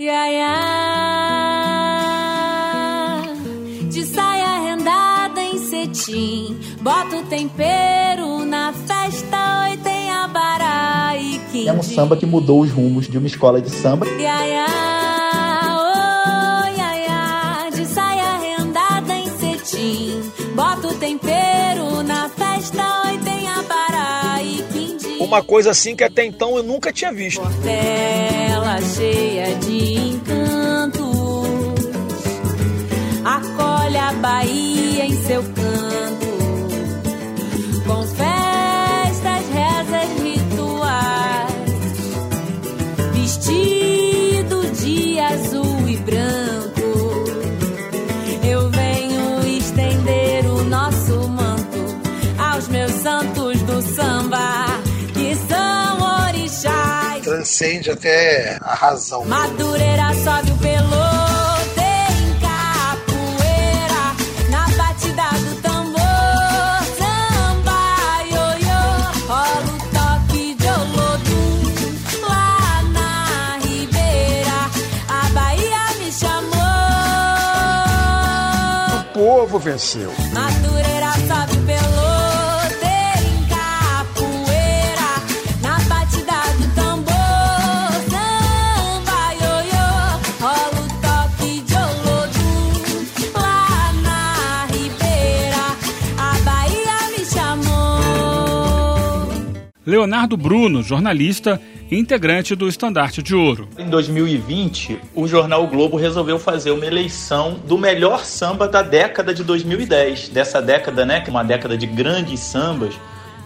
Ia, ia, de saia rendada em cetim, bota o tempero na festa, oi tem abará e quindim. É um samba que mudou os rumos de uma escola de samba. Ia, ia, Uma coisa assim que até então eu nunca tinha visto. Portela cheia de encantos, acolhe a Bahia em seu canto, Transcende até a razão. Madureira sobe o pelote em capoeira Na Leonardo Bruno, jornalista e integrante do Estandarte de Ouro. Em 2020, o jornal o Globo resolveu fazer uma eleição do melhor samba da década de 2010. Dessa década, né, que é uma década de grandes sambas.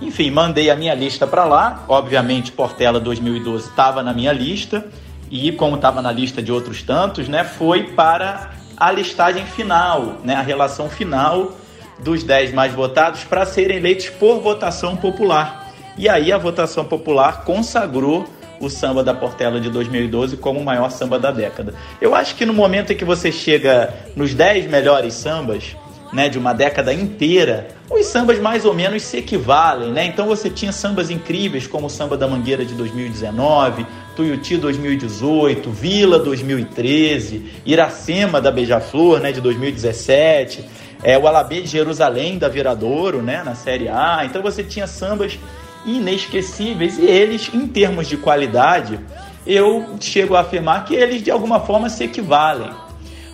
Enfim, mandei a minha lista para lá. Obviamente, Portela 2012 estava na minha lista. E como estava na lista de outros tantos, né, foi para a listagem final, né, a relação final dos 10 mais votados para serem eleitos por votação popular. E aí a votação popular consagrou o samba da Portela de 2012 como o maior samba da década. Eu acho que no momento em que você chega nos 10 melhores sambas, né, de uma década inteira, os sambas mais ou menos se equivalem, né? Então você tinha sambas incríveis como o Samba da Mangueira de 2019, Tuiuti 2018, Vila 2013, Iracema da Beija-Flor, né, de 2017, é, o Alabê de Jerusalém da Viradouro, né, na Série A. Então você tinha sambas inesquecíveis e eles, em termos de qualidade, eu chego a afirmar que eles de alguma forma se equivalem.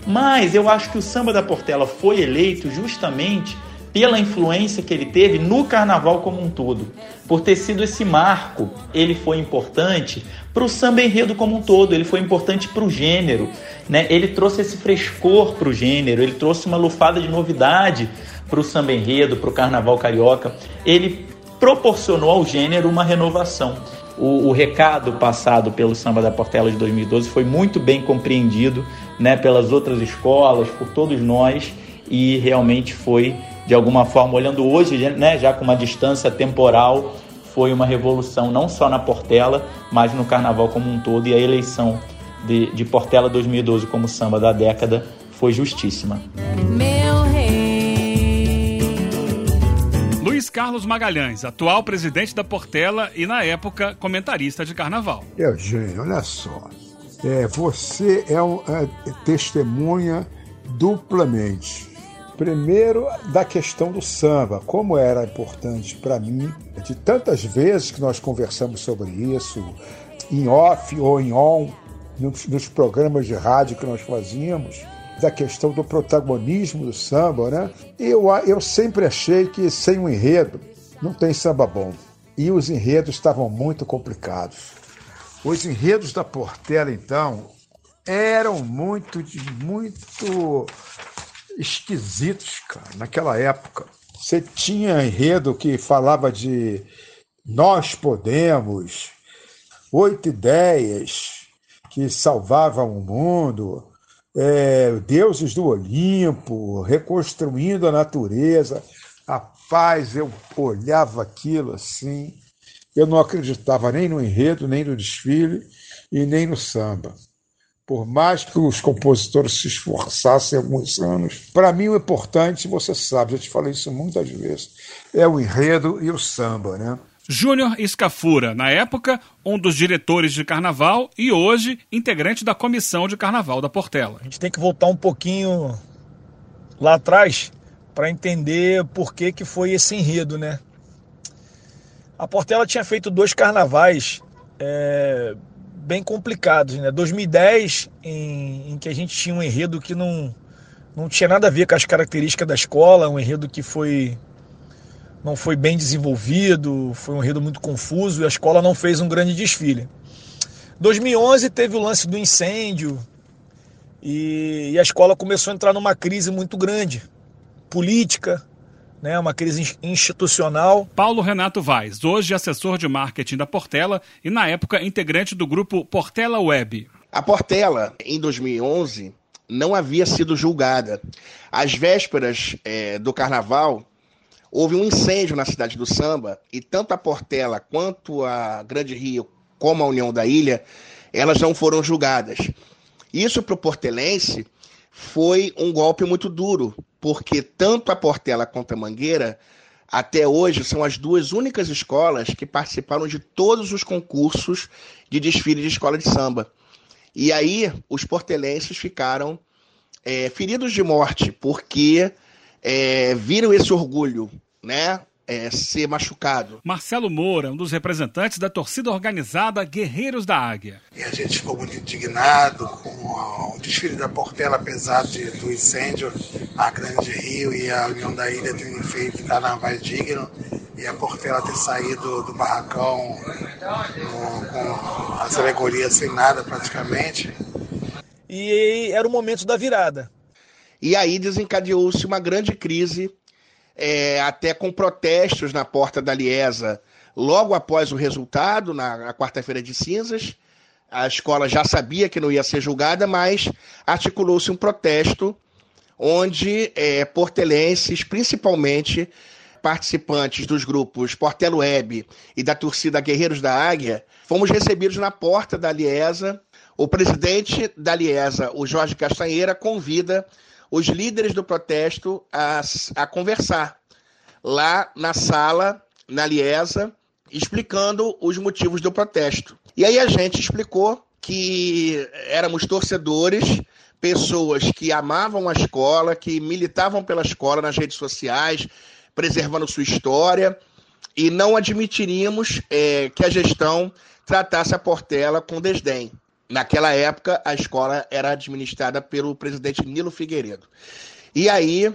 Mas eu acho que o samba da Portela foi eleito justamente pela influência que ele teve no carnaval como um todo. Por ter sido esse marco, ele foi importante para o samba enredo como um todo, ele foi importante para o gênero. Né? Ele trouxe esse frescor para o gênero, ele trouxe uma lufada de novidade para o samba enredo, para o carnaval carioca. Ele proporcionou ao gênero uma renovação. O, o, recado passado pelo Samba da Portela de 2012 foi muito bem compreendido né, pelas outras escolas, por todos nós, e realmente foi, de alguma forma, olhando hoje, né, já com uma distância temporal, foi uma revolução não só na Portela, mas no Carnaval como um todo, e a eleição de, de Portela 2012 como samba da década foi justíssima. Meu Carlos Magalhães, atual presidente da Portela e, na época, comentarista de carnaval. Eugênio, olha só. É, você é, um, é testemunha duplamente. Primeiro, da questão do samba, como era importante para mim, de tantas vezes que nós conversamos sobre isso, em off ou em on, nos, nos programas de rádio que nós fazíamos, da questão do protagonismo do samba, né? Eu, eu sempre achei que sem um enredo não tem samba bom. E os enredos estavam muito complicados. Os enredos da Portela, então, eram muito, muito esquisitos, cara, naquela época. Você tinha enredo que falava de nós podemos, oito ideias que salvavam o mundo, é, deuses do Olimpo, reconstruindo a natureza. Rapaz, eu olhava aquilo assim, eu não acreditava nem no enredo, nem no desfile e nem no samba. Por mais que os compositores se esforçassem alguns anos, para mim o importante, você sabe, já te falei isso muitas vezes, é o enredo e o samba, né? Júnior Escafura, na época, um dos diretores de carnaval e hoje integrante da comissão de carnaval da Portela. A gente tem que voltar um pouquinho lá atrás para entender por que, que foi esse enredo, né? A Portela tinha feito dois carnavais é, bem complicados, né? 2010, em, em que a gente tinha um enredo que não, não tinha nada a ver com as características da escola, um enredo que foi não foi bem desenvolvido, foi um enredo muito confuso e a escola não fez um grande desfile. 2011 teve o lance do incêndio e, e a escola começou a entrar numa crise muito grande, política, né, uma crise institucional. Paulo Renato Vaz, hoje assessor de marketing da Portela e na época integrante do grupo Portela Web. A Portela, em 2011, não havia sido julgada. Às vésperas é, do carnaval, houve um incêndio na cidade do Samba e tanto a Portela quanto a Grande Rio, como a União da Ilha, elas não foram julgadas. Isso para o portelense foi um golpe muito duro, porque tanto a Portela quanto a Mangueira, até hoje, são as duas únicas escolas que participaram de todos os concursos de desfile de escola de samba. E aí, os portelenses ficaram é, feridos de morte, porque é, viram esse orgulho, né? É, ser machucado. Marcelo Moura, um dos representantes da torcida organizada Guerreiros da Águia. E a gente ficou muito indignado com o desfile da Portela, apesar de, do incêndio, a Grande Rio e a União da Ilha terem feito carnaval digno e a Portela ter saído do barracão com, com as alegorias sem nada praticamente. E era o momento da virada. E aí desencadeou-se uma grande crise, é, até com protestos na porta da Liesa, logo após o resultado, na quarta-feira de cinzas. A escola já sabia que não ia ser julgada, mas articulou-se um protesto onde é, portelenses, principalmente participantes dos grupos Portelo Web e da torcida Guerreiros da Águia, fomos recebidos na porta da Liesa. O presidente da Liesa, o Jorge Castanheira, convida os líderes do protesto a, a conversar lá na sala, na Liesa, explicando os motivos do protesto. E aí a gente explicou que éramos torcedores, pessoas que amavam a escola, que militavam pela escola nas redes sociais, preservando sua história, e não admitiríamos é, que a gestão tratasse a Portela com desdém. Naquela época, a escola era administrada pelo presidente Nilo Figueiredo. E aí,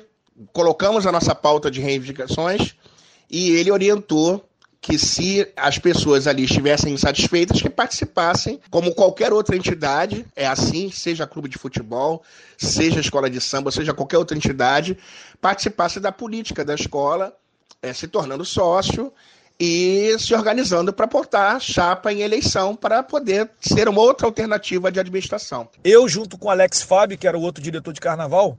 colocamos a nossa pauta de reivindicações e ele orientou que se as pessoas ali estivessem insatisfeitas, que participassem, como qualquer outra entidade, é assim, seja clube de futebol, seja escola de samba, seja qualquer outra entidade, participasse da política da escola, é, se tornando sócio e se organizando para portar chapa em eleição para poder ser uma outra alternativa de administração. Eu, junto com Alex Fábio, que era o outro diretor de carnaval,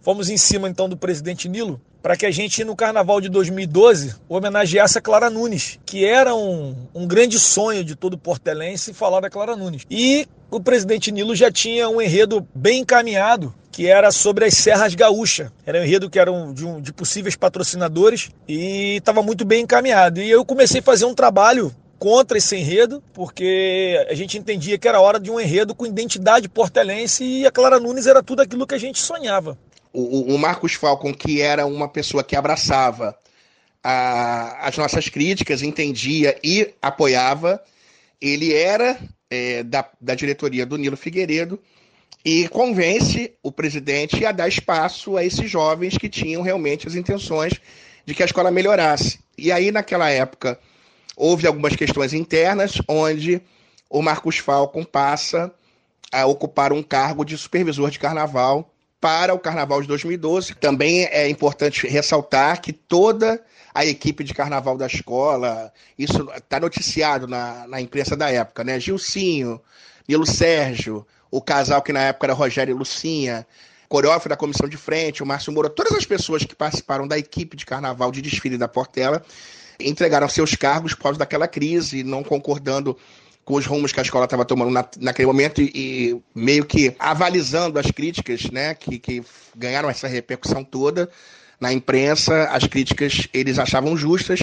fomos em cima então do presidente Nilo para que a gente, no carnaval de 2012, homenageasse a Clara Nunes, que era um, um grande sonho de todo portelense falar da Clara Nunes. E o presidente Nilo já tinha um enredo bem encaminhado que era sobre as Serras Gaúcha. Era um enredo que era de, um, de possíveis patrocinadores e estava muito bem encaminhado. E eu comecei a fazer um trabalho contra esse enredo, porque a gente entendia que era hora de um enredo com identidade portelense e a Clara Nunes era tudo aquilo que a gente sonhava. O, o Marcos Falcon, que era uma pessoa que abraçava a, as nossas críticas, entendia e apoiava, ele era é, da, da diretoria do Nilo Figueiredo e convence o presidente a dar espaço a esses jovens que tinham realmente as intenções de que a escola melhorasse. E aí, naquela época, houve algumas questões internas, onde o Marcos Falcon passa a ocupar um cargo de supervisor de carnaval para o carnaval de 2012. Também é importante ressaltar que toda a equipe de carnaval da escola, isso está noticiado na, na imprensa da época, né? Gilcinho, Nilo Sérgio, o casal que na época era Rogério e Lucinha, coreógrafo da comissão de frente, o Márcio Moura, todas as pessoas que participaram da equipe de carnaval de desfile da Portela entregaram seus cargos por causa daquela crise, não concordando com os rumos que a escola estava tomando na, naquele momento e, e, meio que avalizando as críticas, né, que, que ganharam essa repercussão toda na imprensa, as críticas eles achavam justas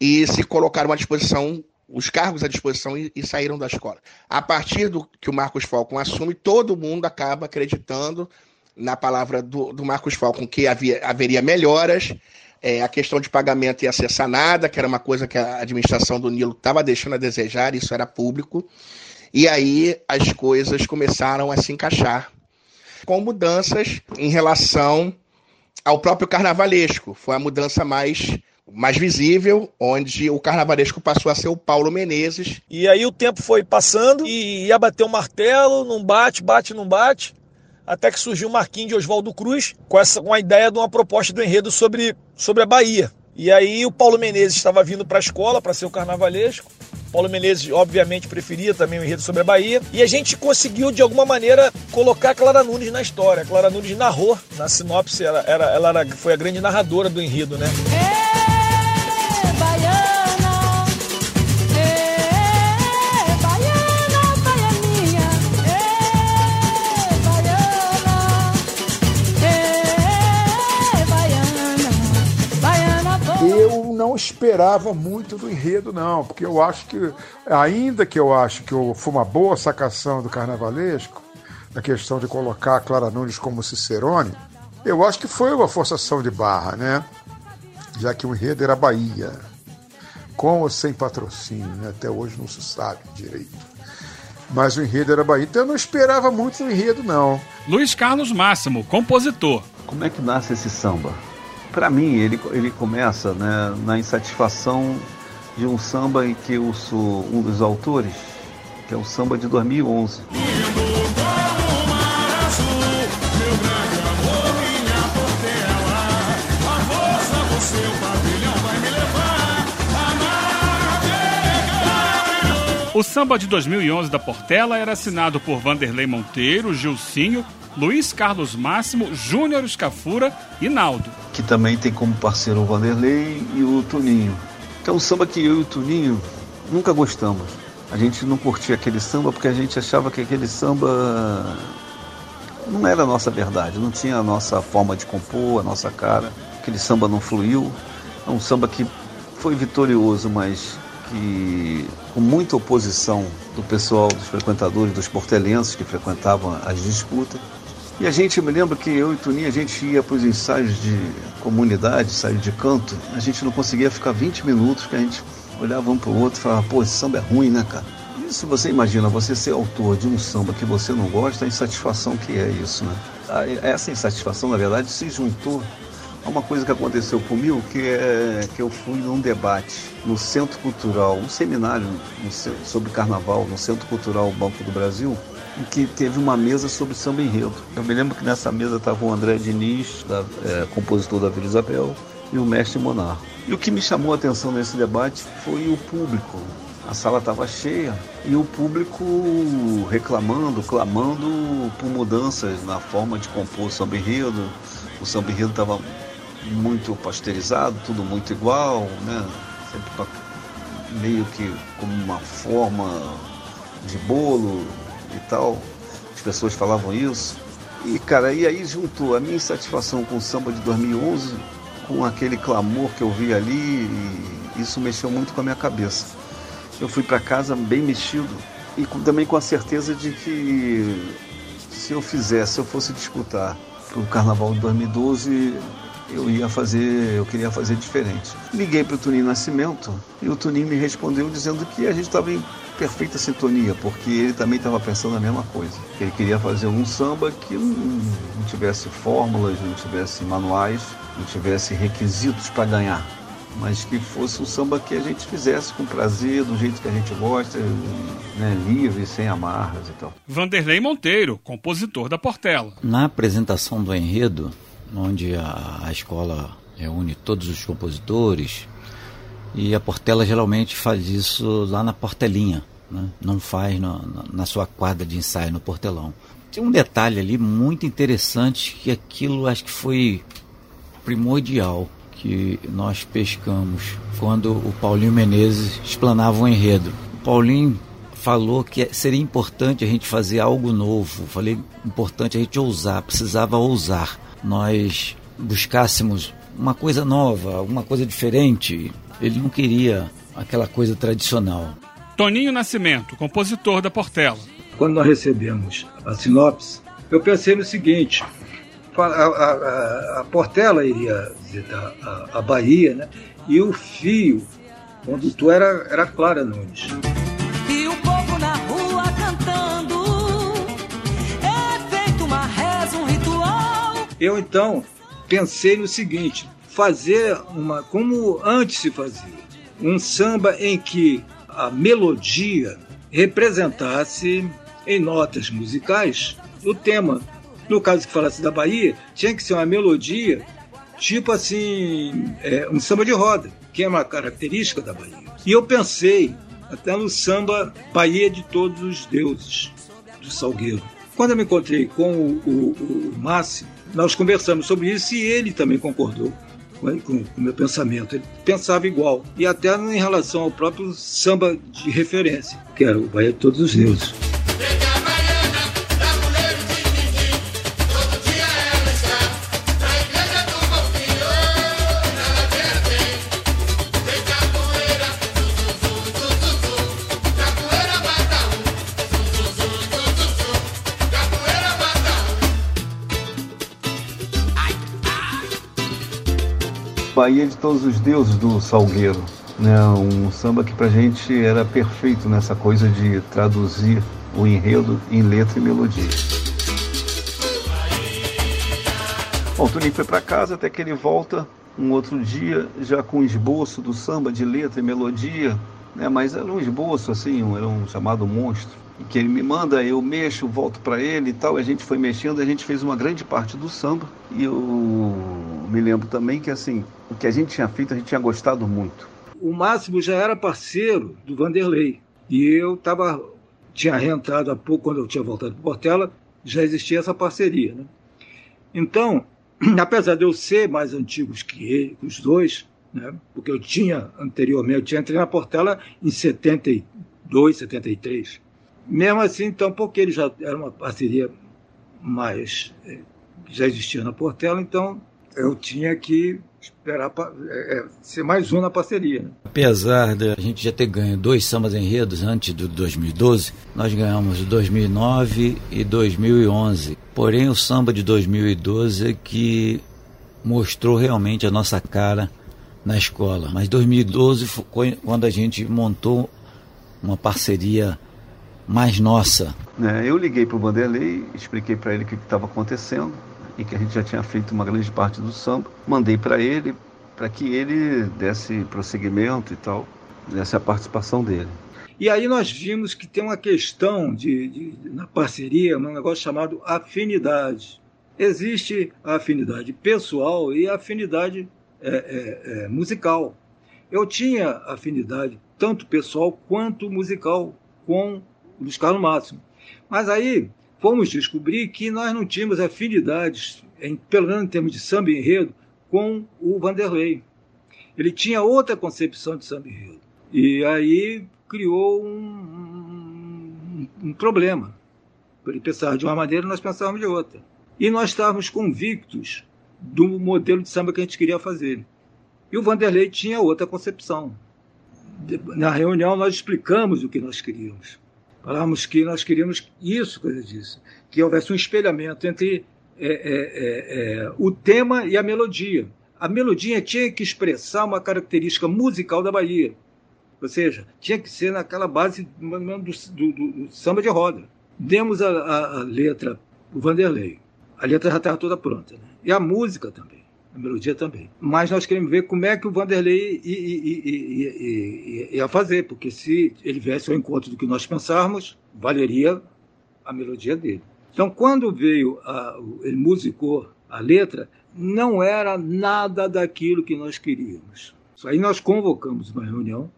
e se colocaram à disposição, os cargos à disposição e, e saíram da escola. A partir do que o Marcos Falcon assume, todo mundo acaba acreditando na palavra do, do Marcos Falcon que havia, haveria melhoras, é, a questão de pagamento ia ser sanada, que era uma coisa que a administração do Nilo estava deixando a desejar, isso era público. E aí as coisas começaram a se encaixar com mudanças em relação ao próprio carnavalesco. Foi a mudança mais mais visível, onde o carnavalesco passou a ser o Paulo Menezes. E aí o tempo foi passando e ia bater o martelo, não bate, bate, não bate, até que surgiu o Marquinhos de Oswaldo Cruz com, essa, com a ideia de uma proposta do enredo sobre, sobre a Bahia. E aí o Paulo Menezes estava vindo para a escola para ser o carnavalesco. Paulo Menezes, obviamente, preferia também o enredo sobre a Bahia. E a gente conseguiu, de alguma maneira, colocar a Clara Nunes na história. A Clara Nunes narrou na sinopse, ela, era, ela era, foi a grande narradora do enredo, né? É, esperava muito do enredo, não, porque eu acho que, ainda que eu acho que foi uma boa sacação do carnavalesco, a questão de colocar a Clara Nunes como Cicerone, eu acho que foi uma forçação de barra, né? Já que o enredo era Bahia, com ou sem patrocínio, né? até hoje não se sabe direito. Mas o enredo era Bahia, então eu não esperava muito do enredo, não. Luiz Carlos Máximo, compositor. Como é que nasce esse samba? Para mim, ele, ele começa né, na insatisfação de um samba em que eu sou um dos autores, que é o samba de 2011. O samba de 2011 da Portela era assinado por Vanderlei Monteiro, Gilcinho, Luiz Carlos Máximo, Júnior Escafura e Naldo. que também tem como parceiro o Vanderlei e o Tuninho. Que é um samba que eu e o Tuninho nunca gostamos. A gente não curtia aquele samba porque a gente achava que aquele samba não era a nossa verdade, não tinha a nossa forma de compor, a nossa cara. Aquele samba não fluiu. É um samba que foi vitorioso, mas que com muita oposição do pessoal, dos frequentadores, dos portelenses que frequentavam as disputas. E a gente, me lembro que eu e Tuninho, a gente ia para os ensaios de comunidade, ensaio de canto, a gente não conseguia ficar 20 minutos, que a gente olhava um para o outro e falava, pô, esse samba é ruim, né, cara? E se você imagina você ser autor de um samba que você não gosta, a insatisfação que é isso, né? Essa insatisfação, na verdade, se juntou a uma coisa que aconteceu comigo, que é que eu fui num debate no Centro Cultural, um seminário sobre carnaval no Centro Cultural Banco do Brasil, em que teve uma mesa sobre samba enredo. Eu me lembro que nessa mesa estava o André Diniz, da- é, compositor da Vila Isabel, e o mestre Monar. E o que me chamou a atenção nesse debate foi o público. A sala estava cheia e o público reclamando, clamando por mudanças na forma de compor o samba enredo. O samba enredo estava muito pasteurizado, tudo muito igual, né? Sempre meio que como uma forma de bolo e tal. As pessoas falavam isso. E, cara, e aí juntou a minha insatisfação com o samba de 2011 com aquele clamor que eu vi ali e isso mexeu muito com a minha cabeça. Eu fui para casa bem mexido e com- também com a certeza de que se eu fizesse, se eu fosse disputar para o Carnaval de 2012, eu ia fazer, eu queria fazer diferente. Liguei para o Tuninho Nascimento e o Tuninho me respondeu dizendo que a gente estava em perfeita sintonia, porque ele também estava pensando a mesma coisa. Que ele queria fazer um samba que não, não tivesse fórmulas, não tivesse manuais, não tivesse requisitos para ganhar. Mas que fosse um samba que a gente fizesse com prazer, do jeito que a gente gosta, né, livre, sem amarras e tal. Vanderlei Monteiro, compositor da Portela. Na apresentação do enredo, onde a, a escola reúne todos os compositores, e a Portela geralmente faz isso lá na Portelinha, né? não faz na, na- sua quadra de ensaio no Portelão. Tem um detalhe ali muito interessante que aquilo acho que foi primordial que nós pescamos quando o Paulinho Menezes explanava o enredo. O Paulinho falou que seria importante a gente fazer algo novo, falei importante a gente ousar, precisava ousar. Nós buscássemos uma coisa nova, alguma coisa diferente. Ele não queria aquela coisa tradicional. Toninho Nascimento, compositor da Portela. Quando nós recebemos a sinopse, eu pensei no seguinte: a, a, a Portela iria visitar a, a Bahia, né? E o fio condutor era, era Clara Nunes. E o povo na rua cantando, é feito uma reza, um ritual. Eu então pensei no seguinte: fazer uma como antes se fazia, um samba em que a melodia representasse em notas musicais o tema. No caso que falasse da Bahia, tinha que ser uma melodia tipo assim, é, um samba de roda, que é uma característica da Bahia. E eu pensei até no samba Bahia de Todos os Deuses, do Salgueiro. Quando eu me encontrei com o, o, o Máximo, nós conversamos sobre isso e ele também concordou com, com o meu pensamento. Ele pensava igual. E até em relação ao próprio samba de referência, que era o Bahia de Todos os Deuses. Bahia de Todos os Deuses do Salgueiro. Né? Um samba que pra gente era perfeito nessa coisa de traduzir o enredo em letra e melodia. Bom, o Toninho foi para casa até que ele volta um outro dia já com esboço do samba de letra e melodia, né? mas era um esboço assim, era um chamado monstro que ele me manda, eu mexo, volto para ele e tal. A gente foi mexendo, a gente fez uma grande parte do samba. E eu me lembro também que assim, o que a gente tinha feito, a gente tinha gostado muito. O Máximo já era parceiro do Vanderlei. E eu tava, tinha reentrado há pouco, quando eu tinha voltado para Portela, já existia essa parceria. Né? Então, apesar de eu ser mais antigos que, ele, os dois, né? porque eu tinha anteriormente, eu tinha entrei na Portela em 72, 73. Mesmo assim, então, porque ele já era uma parceria mais. Eh, já existia na Portela, então eu tinha que esperar é, ser mais um na parceria. Né? Apesar de a gente já ter ganho dois sambas enredos antes do 2012, nós ganhamos 2009 e 2011. Porém, o samba de 2012 é que mostrou realmente a nossa cara na escola. Mas 2012 foi quando a gente montou uma parceria mais nossa. É, eu liguei para o Vanderlei, expliquei para ele o que estava acontecendo e que a gente já tinha feito uma grande parte do samba. Mandei para ele para que ele desse prosseguimento e tal, desse a participação dele. E aí nós vimos que tem uma questão de, de, na parceria, um negócio chamado afinidade. Existe a afinidade pessoal e a afinidade é, é, é, musical. Eu tinha afinidade tanto pessoal quanto musical com Luiz Carlos Máximo. Mas aí fomos descobrir que nós não tínhamos afinidades, em, pelo menos em termos de samba e enredo, com o Vanderlei. Ele tinha outra concepção de samba e enredo. E aí criou um, um, um problema. Ele pensava de uma maneira, nós pensávamos de outra. E nós estávamos convictos do modelo de samba que a gente queria fazer. E o Vanderlei tinha outra concepção. Na reunião, nós explicamos o que nós queríamos. Falávamos que nós queríamos isso, coisa disso, que houvesse um espelhamento entre é, é, é, é, o tema e a melodia. A melodia tinha que expressar uma característica musical da Bahia. Ou seja, tinha que ser naquela base do, do, do, do samba de roda. Demos a, a, a letra, o Vanderlei. A letra já estava toda pronta. Né? E a música também a melodia também. Mas nós queremos ver como é que o Vanderlei ia fazer, porque se ele viesse ao encontro do que nós pensarmos, valeria a melodia dele. Então, quando veio, a, ele musicou a letra, não era nada daquilo que nós queríamos. Isso aí nós convocamos uma reunião.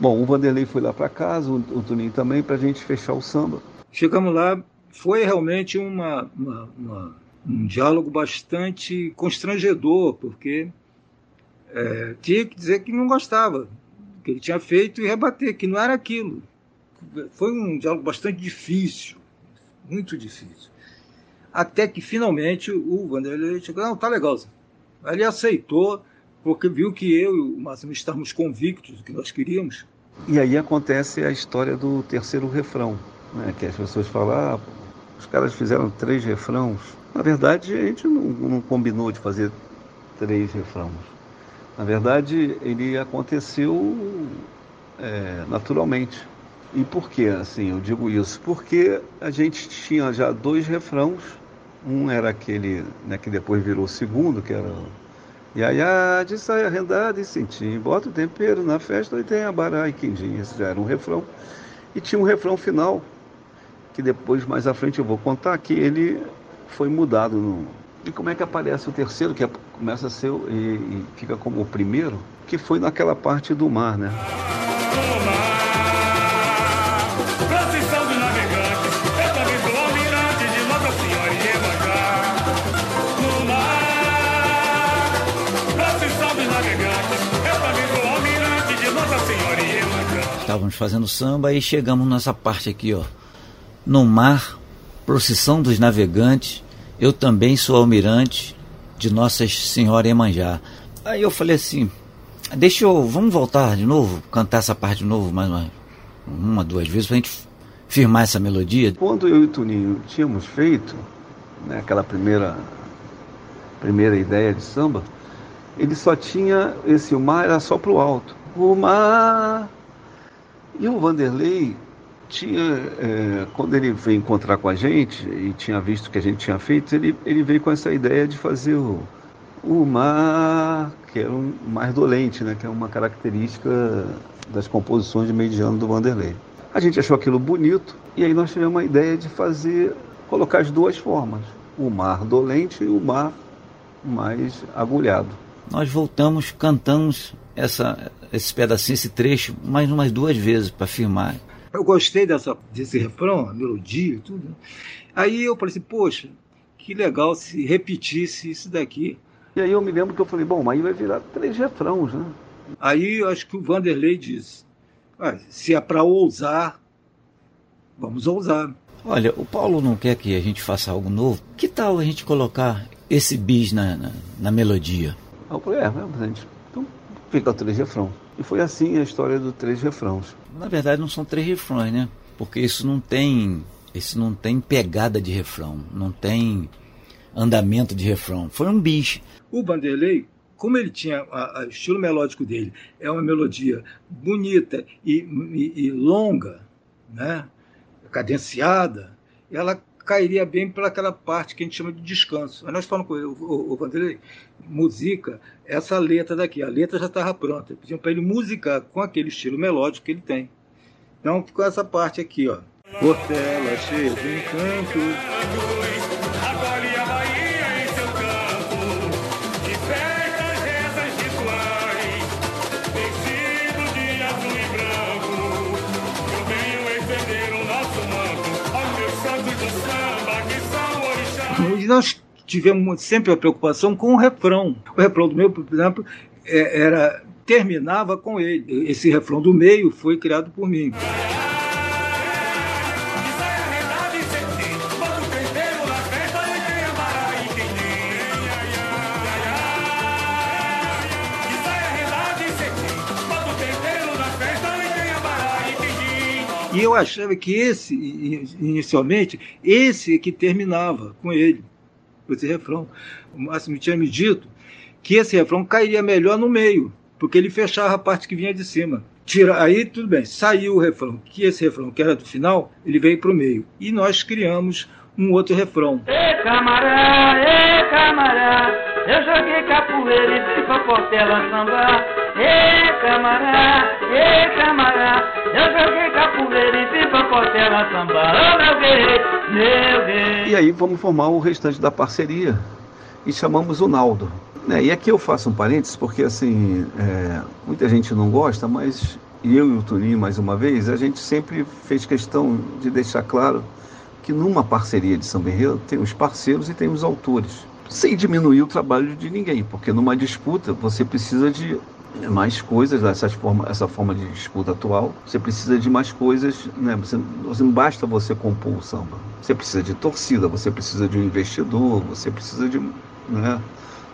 Bom, o Vanderlei foi lá para casa, o, o Toninho também, para a gente fechar o samba. Chegamos lá, foi realmente uma, uma, uma um diálogo bastante constrangedor, porque é, tinha que dizer que não gostava do que ele tinha feito e rebater que não era aquilo. Foi um diálogo bastante difícil, muito difícil. Até que finalmente o Vanderlei chegou, não, tá legal. Ele aceitou porque viu que eu e o Máximo estávamos convictos do que nós queríamos. E aí acontece a história do terceiro refrão, né? que as pessoas falam, ah, os caras fizeram três refrãos. Na verdade, a gente não, não combinou de fazer três refrãos. Na verdade, ele aconteceu é, naturalmente. E por que assim eu digo isso? Porque a gente tinha já dois refrãos. Um era aquele né, que depois virou o segundo, que era Iaiá de saia rendada e sentim, bota o tempero na festa e tem a bará e quindim. Esse já era um refrão. E tinha um refrão final, que depois, mais à frente, eu vou contar, que ele foi mudado. No... E como é que aparece o terceiro, que é, começa a ser e, e fica como o primeiro, que foi naquela parte do mar, né? Estávamos fazendo samba e chegamos nessa parte aqui, ó. No mar, procissão dos navegantes, eu também sou almirante de Nossa Senhora Emanjá. Aí eu falei assim, deixa eu, vamos voltar de novo, cantar essa parte de novo mais uma, uma duas vezes pra gente firmar essa melodia. Quando eu e o Tuninho tínhamos feito né, aquela primeira primeira ideia de samba, ele só tinha esse o mar era só pro alto. O mar e o Vanderlei tinha, é, quando ele veio encontrar com a gente e tinha visto o que a gente tinha feito, ele, ele veio com essa ideia de fazer o, o mar, que era um mais dolente, né, que é uma característica das composições de mediano do Vanderlei. A gente achou aquilo bonito e aí nós tivemos a ideia de fazer, colocar as duas formas, o mar dolente e o mar mais agulhado. Nós voltamos, cantamos essa, esse pedacinho, esse trecho, mais umas duas vezes para firmar. Eu gostei dessa, desse refrão, a melodia e tudo. Né? Aí eu falei assim, poxa, que legal se repetisse isso daqui. E aí eu me lembro que eu falei, bom, aí vai virar três refrãos, né? Aí eu acho que o Vanderlei disse, ah, se é para ousar, vamos ousar. Olha, o Paulo não quer que a gente faça algo novo. Que tal a gente colocar esse bis na, na, na melodia? Eu falei, é, a gente fica o três refrão. E foi assim a história do três refrãos. Na verdade não são três refrões, né? Porque isso não tem, isso não tem pegada de refrão, não tem andamento de refrão. Foi um bicho. O Vanderlei, como ele tinha o estilo melódico dele, é uma melodia bonita e, e, e longa, né? cadenciada, ela cairia bem para aquela parte que a gente chama de descanso. Aí nós falamos com ele, o, Vanderlei, música essa letra daqui. A letra já estava pronta. Pediam para ele musicar com aquele estilo melódico que ele tem. Então ficou essa parte aqui, ó. Portela cheia de encanto. Nós tivemos sempre a preocupação com o refrão. O refrão do meu, por exemplo, é, era terminava com ele. Esse refrão do meio foi criado por mim. E eu achava que esse, inicialmente, esse é que terminava com ele esse refrão. O Máximo tinha me dito que esse refrão cairia melhor no meio, porque ele fechava a parte que vinha de cima. Tira, aí tudo bem, saiu o refrão, que esse refrão que era do final, ele veio para o meio. E nós criamos um outro refrão. Ê camará, ê camará, eu joguei capoeira e fui pra Portela samba. Ê camará, camará, eu joguei capoeira e samba. Ô meu guerreiro, meu guerreiro. E aí vamos formar o restante da parceria e chamamos o Naldo. Né? E aqui eu faço um parênteses, porque assim, é, muita gente não gosta, mas eu e o Tuninho, mais uma vez, a gente sempre fez questão de deixar claro que numa parceria de samba enredo tem os parceiros e tem os autores, sem diminuir o trabalho de ninguém, porque numa disputa você precisa de mais coisas, essa forma, essa forma de disputa atual, você precisa de mais coisas, né? Você, não basta você compor o samba. Você precisa de torcida, você precisa de um investidor, você precisa de, né?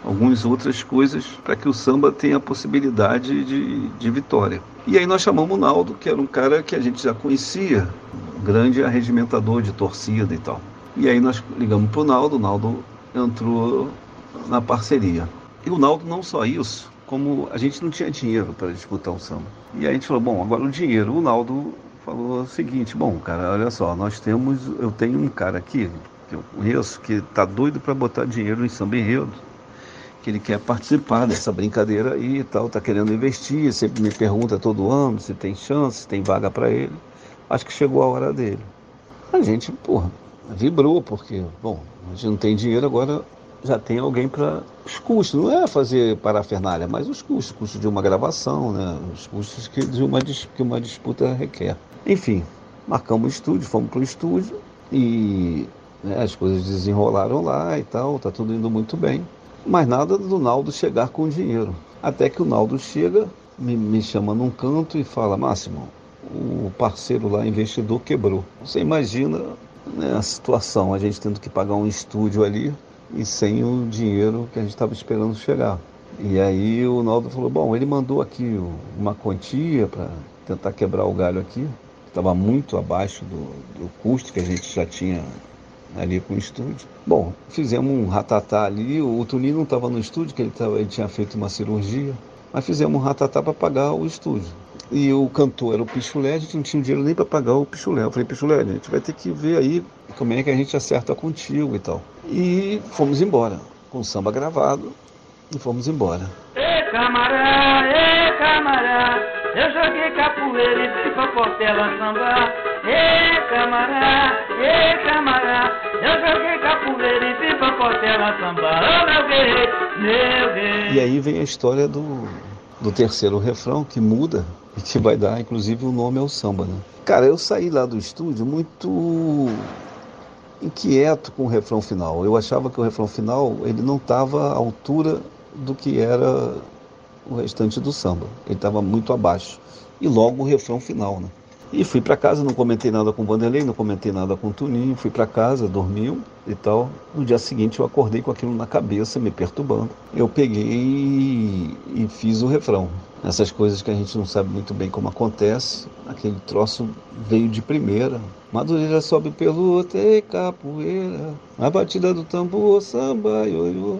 algumas outras coisas para que o samba tenha a possibilidade de, de vitória. E aí nós chamamos o Naldo, que era um cara que a gente já conhecia, um grande arregimentador de torcida e tal. E aí nós ligamos para o Naldo, o Naldo entrou na parceria. E o Naldo não só isso, como a gente não tinha dinheiro para disputar um samba. E aí a gente falou, bom, agora o dinheiro. O Naldo falou o seguinte, bom, cara, olha só, nós temos, eu tenho um cara aqui que eu conheço que tá doido para botar dinheiro em samba enredo, que ele quer participar dessa brincadeira aí e tal, tá querendo investir, sempre me pergunta todo ano se tem chance, se tem vaga para ele. Acho que chegou a hora dele. A gente, porra, vibrou, porque, bom, a gente não tem dinheiro, agora já tem alguém para os custos, não é fazer parafernália, mas os custos, custos de uma gravação, né? os custos que, de uma, que uma disputa requer. Enfim, marcamos o estúdio, fomos para o estúdio e né, as coisas desenrolaram lá e tal, tá tudo indo muito bem. Mas nada do Naldo chegar com dinheiro. Até que o Naldo chega, me, me chama num canto e fala, Máximo, o parceiro lá, investidor, quebrou. Você imagina né, a situação, a gente tendo que pagar um estúdio ali e sem o dinheiro que a gente estava esperando chegar. E aí o Naldo falou, bom, ele mandou aqui uma quantia para tentar quebrar o galho aqui, estava muito abaixo do, do custo que a gente já tinha ali com o estúdio. Bom, fizemos um ratatá ali, o Tuninho não estava no estúdio, que ele, tava, ele tinha feito uma cirurgia, mas fizemos um ratatá para pagar o estúdio. E o cantor era o Pichulé, a gente não tinha dinheiro nem para pagar o Pichulé. Eu falei, Pichulé, a gente vai ter que ver aí como é que a gente acerta contigo e tal. E fomos embora, com o samba gravado, e fomos embora. Ê camará, ê camará, eu joguei capoeira e fui pra Portela sambar. Ê camará, ê camará, eu joguei capoeira e fui pra Portela sambar. Ô meu guerreiro, meu guerreiro. E aí vem a história do, do terceiro refrão, que muda e que vai dar, inclusive, o nome ao samba, né? Cara, eu saí lá do estúdio muito inquieto com o refrão final. Eu achava que o refrão final ele não estava à altura do que era o restante do samba. Ele estava muito abaixo. E logo o refrão final, né? E fui para casa, não comentei nada com o Vanderlei, não comentei nada com o Tuninho, fui para casa, dormiu e tal. No dia seguinte eu acordei com aquilo na cabeça, me perturbando. Eu peguei e, fiz o refrão. Essas coisas que a gente não sabe muito bem como acontece, aquele troço veio de primeira. Madureira sobe pelo tem capoeira, a batida do tambor, samba, ioiô.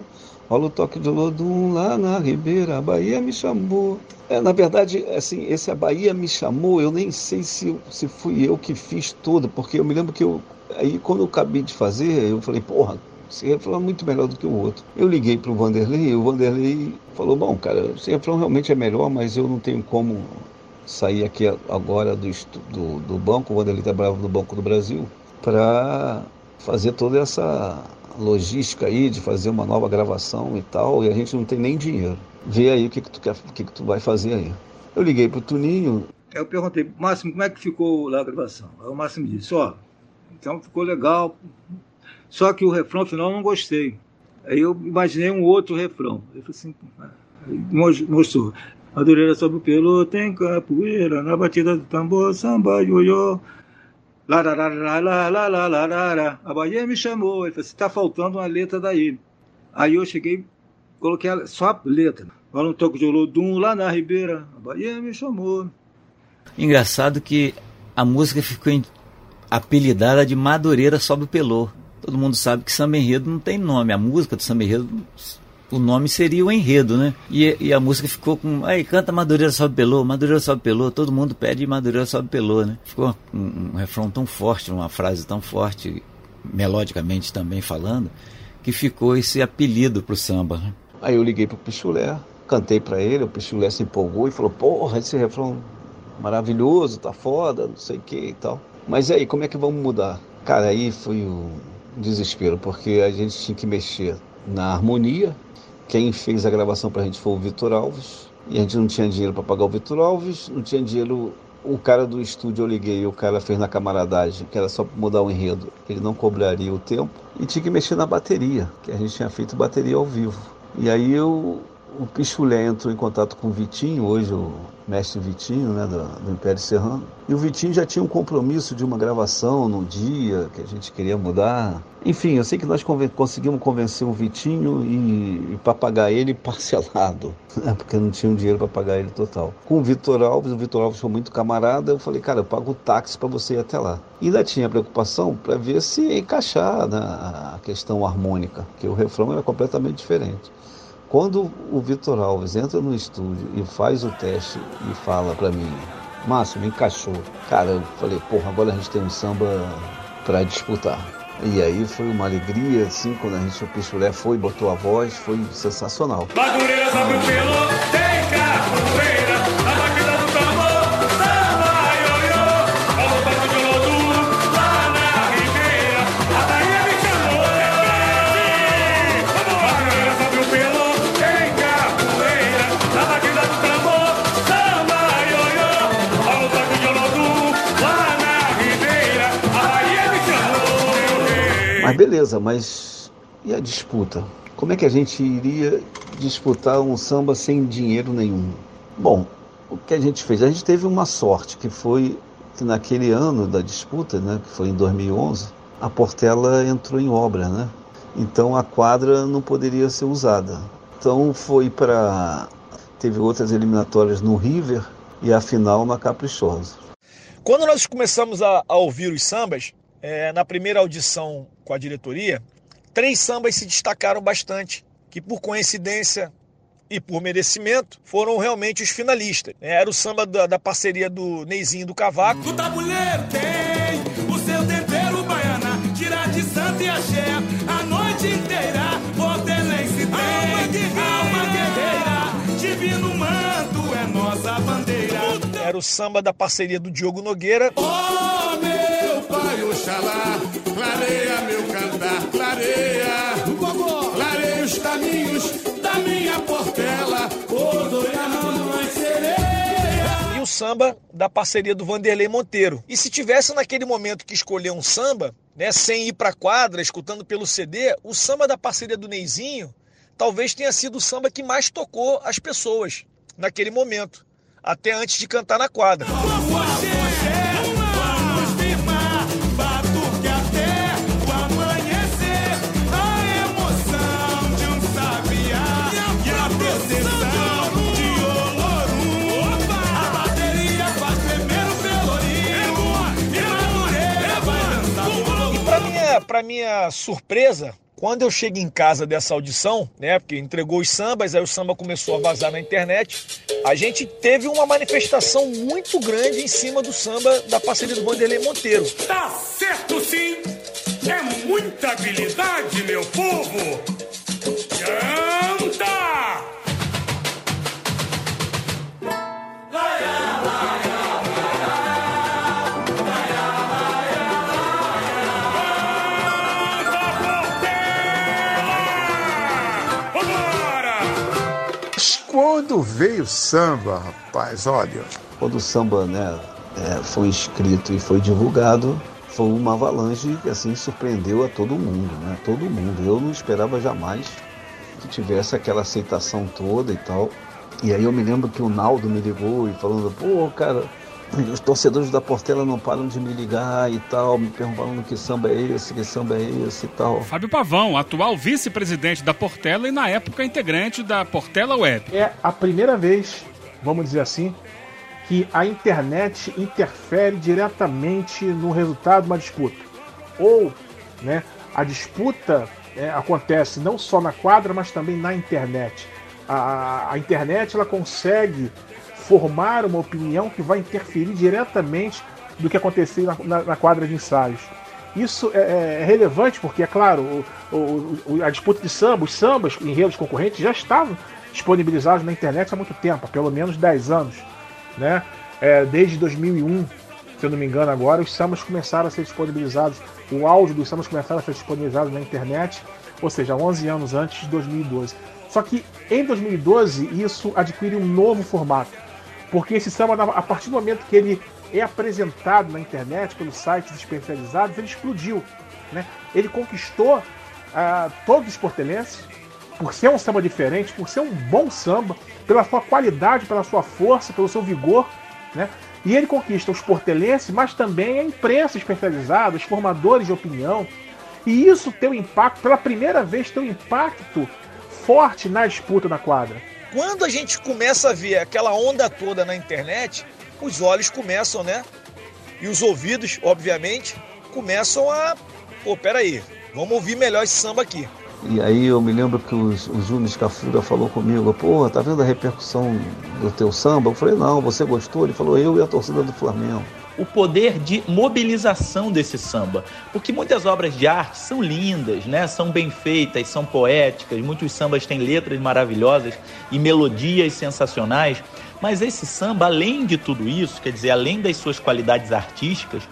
Olha o toque de Lodum lá na Ribeira, a Bahia me chamou. É, na verdade, assim, esse a Bahia me chamou, eu nem sei se, se fui eu que fiz todo, porque eu me lembro que eu, aí quando eu acabei de fazer, eu falei, porra, esse refrão é muito melhor do que o outro. Eu liguei para o Vanderlei e o Vanderlei falou, bom, cara, esse refrão realmente é melhor, mas eu não tenho como sair aqui agora do, do, do banco, o Vanderlei trabalhava no Banco do Brasil, para fazer toda essa logística aí de fazer uma nova gravação e tal, e a gente não tem nem dinheiro. Vê aí o que, que, tu, quer, o que, que tu vai fazer aí. Eu liguei pro Tuninho. Eu perguntei, Máximo, como é que ficou lá a gravação? Aí o Máximo disse, ó, então ficou legal, só que o refrão final eu não gostei. Aí eu imaginei um outro refrão. Ele falou assim, mostrou. Madureira sob o pelo, tem capoeira, na batida do tambor, samba, ioiô. Lararararararararara. A Bahia me chamou. Ele falou assim: tá faltando uma letra daí. Aí eu cheguei, coloquei só a letra. Olha um toque de Olodum lá na Ribeira. A Bahia me chamou. Engraçado que a música ficou apelidada de Madureira sobe o pelô. Todo mundo sabe que samba enredo não tem nome. A música do samba enredo o nome seria o enredo, né? E, e, a música ficou com. Aí canta Madureira sobe pelô, Madureira sobe pelô, todo mundo pede Madureira sobe pelô, né? Ficou um, um, refrão tão forte, uma frase tão forte, melodicamente também falando, que ficou esse apelido pro samba. Né? Aí eu liguei pro Pichulé, cantei para ele, o Pichulé se empolgou e falou: Porra, esse refrão maravilhoso, tá foda, não sei o que e tal. Mas aí, como é que vamos mudar? Cara, aí foi o desespero, porque a gente tinha que mexer na harmonia, quem fez a gravação para a gente foi o Vitor Alves. E a gente não tinha dinheiro para pagar o Vitor Alves, não tinha dinheiro. O cara do estúdio eu liguei, o cara fez na camaradagem, que era só mudar o enredo. Ele não cobraria o tempo. E tinha que mexer na bateria, que a gente tinha feito bateria ao vivo. E aí eu o Pichulé entrou em contato com o Vitinho, hoje o mestre Vitinho, né, do, do, Império Serrano. E o Vitinho já tinha um compromisso de uma gravação no dia que a gente queria mudar. Enfim, eu sei que nós conven conseguimos convencer o Vitinho e, e para pagar ele parcelado, né, porque não tinha dinheiro para pagar ele total. Com o Vitor Alves, o Vitor Alves foi muito camarada, eu falei, cara, eu pago o táxi para você ir até lá. E ainda tinha preocupação para ver se encaixar né, a questão harmônica, que o refrão era completamente diferente. Quando o Vitor Alves entra no estúdio e faz o teste e fala para mim, Márcio, me encaixou. Cara, eu falei, porra, agora a gente tem um samba para disputar. E aí foi uma alegria, assim, quando a gente, o Pichulé foi, botou a voz, foi sensacional. Madureira, sabe pelo, tem. Mas beleza, mas e a disputa? Como é que a gente iria disputar um samba sem dinheiro nenhum? Bom, o que a gente fez? A gente teve uma sorte, que foi que naquele ano da disputa, né, que foi em 2011, a Portela entrou em obra, né? Então a quadra não poderia ser usada. Então foi para teve outras eliminatórias no River e a final na Caprichosa. Quando nós começamos a, a ouvir os sambas, é, na primeira audição com a diretoria, três sambas se destacaram bastante, que por coincidência e por merecimento foram realmente os finalistas. É, era o samba da, da parceria do Neizinho do Cavaco. O tabuleiro tem o seu tempero baiana, tira de santo e axé, a noite inteira, portelense tem alma guerreira, alma guerreira, divino manto é nossa bandeira. Era o samba da parceria do Diogo Nogueira. Oh, meu pai, Oxalá, clareia meu cantar, clareia, clareia os caminhos da minha portela, sereia. E o samba da parceria do Vanderlei Monteiro. E se tivesse naquele momento que escolher um samba, né, sem ir para quadra, escutando pelo CD, o samba da parceria do Neizinho talvez tenha sido o samba que mais tocou as pessoas naquele momento, até antes de cantar na quadra. para minha surpresa, quando eu chego em casa dessa audição, né, porque entregou os sambas, aí o samba começou a vazar na internet, a gente teve uma manifestação muito grande em cima do samba da parceria do Vanderlei Monteiro. Tá certo sim! É muita habilidade, meu povo! Quando veio o samba, rapaz, olha. Quando o samba né, é, foi escrito e foi divulgado, foi uma avalanche que assim surpreendeu a todo mundo, né? Todo mundo. Eu não esperava jamais que tivesse aquela aceitação toda e tal. E aí eu me lembro que o Naldo me ligou e falando, pô, cara, os torcedores da Portela não param de me ligar e tal, me perguntando que samba é esse, que samba é esse e tal. Fábio Pavão, atual vice-presidente da Portela e na época integrante da Portela Web. É a primeira vez, vamos dizer assim, que a internet interfere diretamente no resultado de uma disputa. Ou né, a disputa é, acontece não só na quadra, mas também na internet. A, a internet ela consegue formar uma opinião que vai interferir diretamente do que aconteceu na, na, na quadra de ensaios. Isso é, é, é relevante porque, é claro, o, o, a disputa de samba, os sambas, enredos concorrentes já estavam disponibilizados na internet há muito tempo, há pelo menos 10 anos. Né? É, desde 2001, se eu não me engano agora, os sambas começaram a ser disponibilizados, o áudio dos sambas começaram a ser disponibilizados na internet, ou seja, 11 anos antes de 2012. Só que em 2012 isso adquire um novo formato porque esse samba, a partir do momento que ele é apresentado na internet, pelos sites especializados, ele explodiu. Né? Ele conquistou uh, todos os portelenses, por ser um samba diferente, por ser um bom samba, pela sua qualidade, pela sua força, pelo seu vigor, né? E ele conquista os portelenses, mas também a imprensa especializada, os formadores de opinião. E isso tem um impacto, pela primeira vez, tem um impacto forte na disputa na quadra. Quando a gente começa a ver aquela onda toda na internet, os olhos começam, né? E os ouvidos, obviamente, começam a. Pô, peraí, vamos ouvir melhor esse samba aqui. E aí eu me lembro que o, o Júnior Escafura falou comigo, pô, tá vendo a repercussão do teu samba? Eu falei, não, você gostou? Ele falou, eu e a torcida do Flamengo. O poder de mobilização desse samba. Porque muitas obras de arte são lindas, né? São bem feitas, são poéticas, muitos sambas têm letras maravilhosas e melodias sensacionais. Mas esse samba, além de tudo isso, quer dizer, além das suas qualidades artísticas,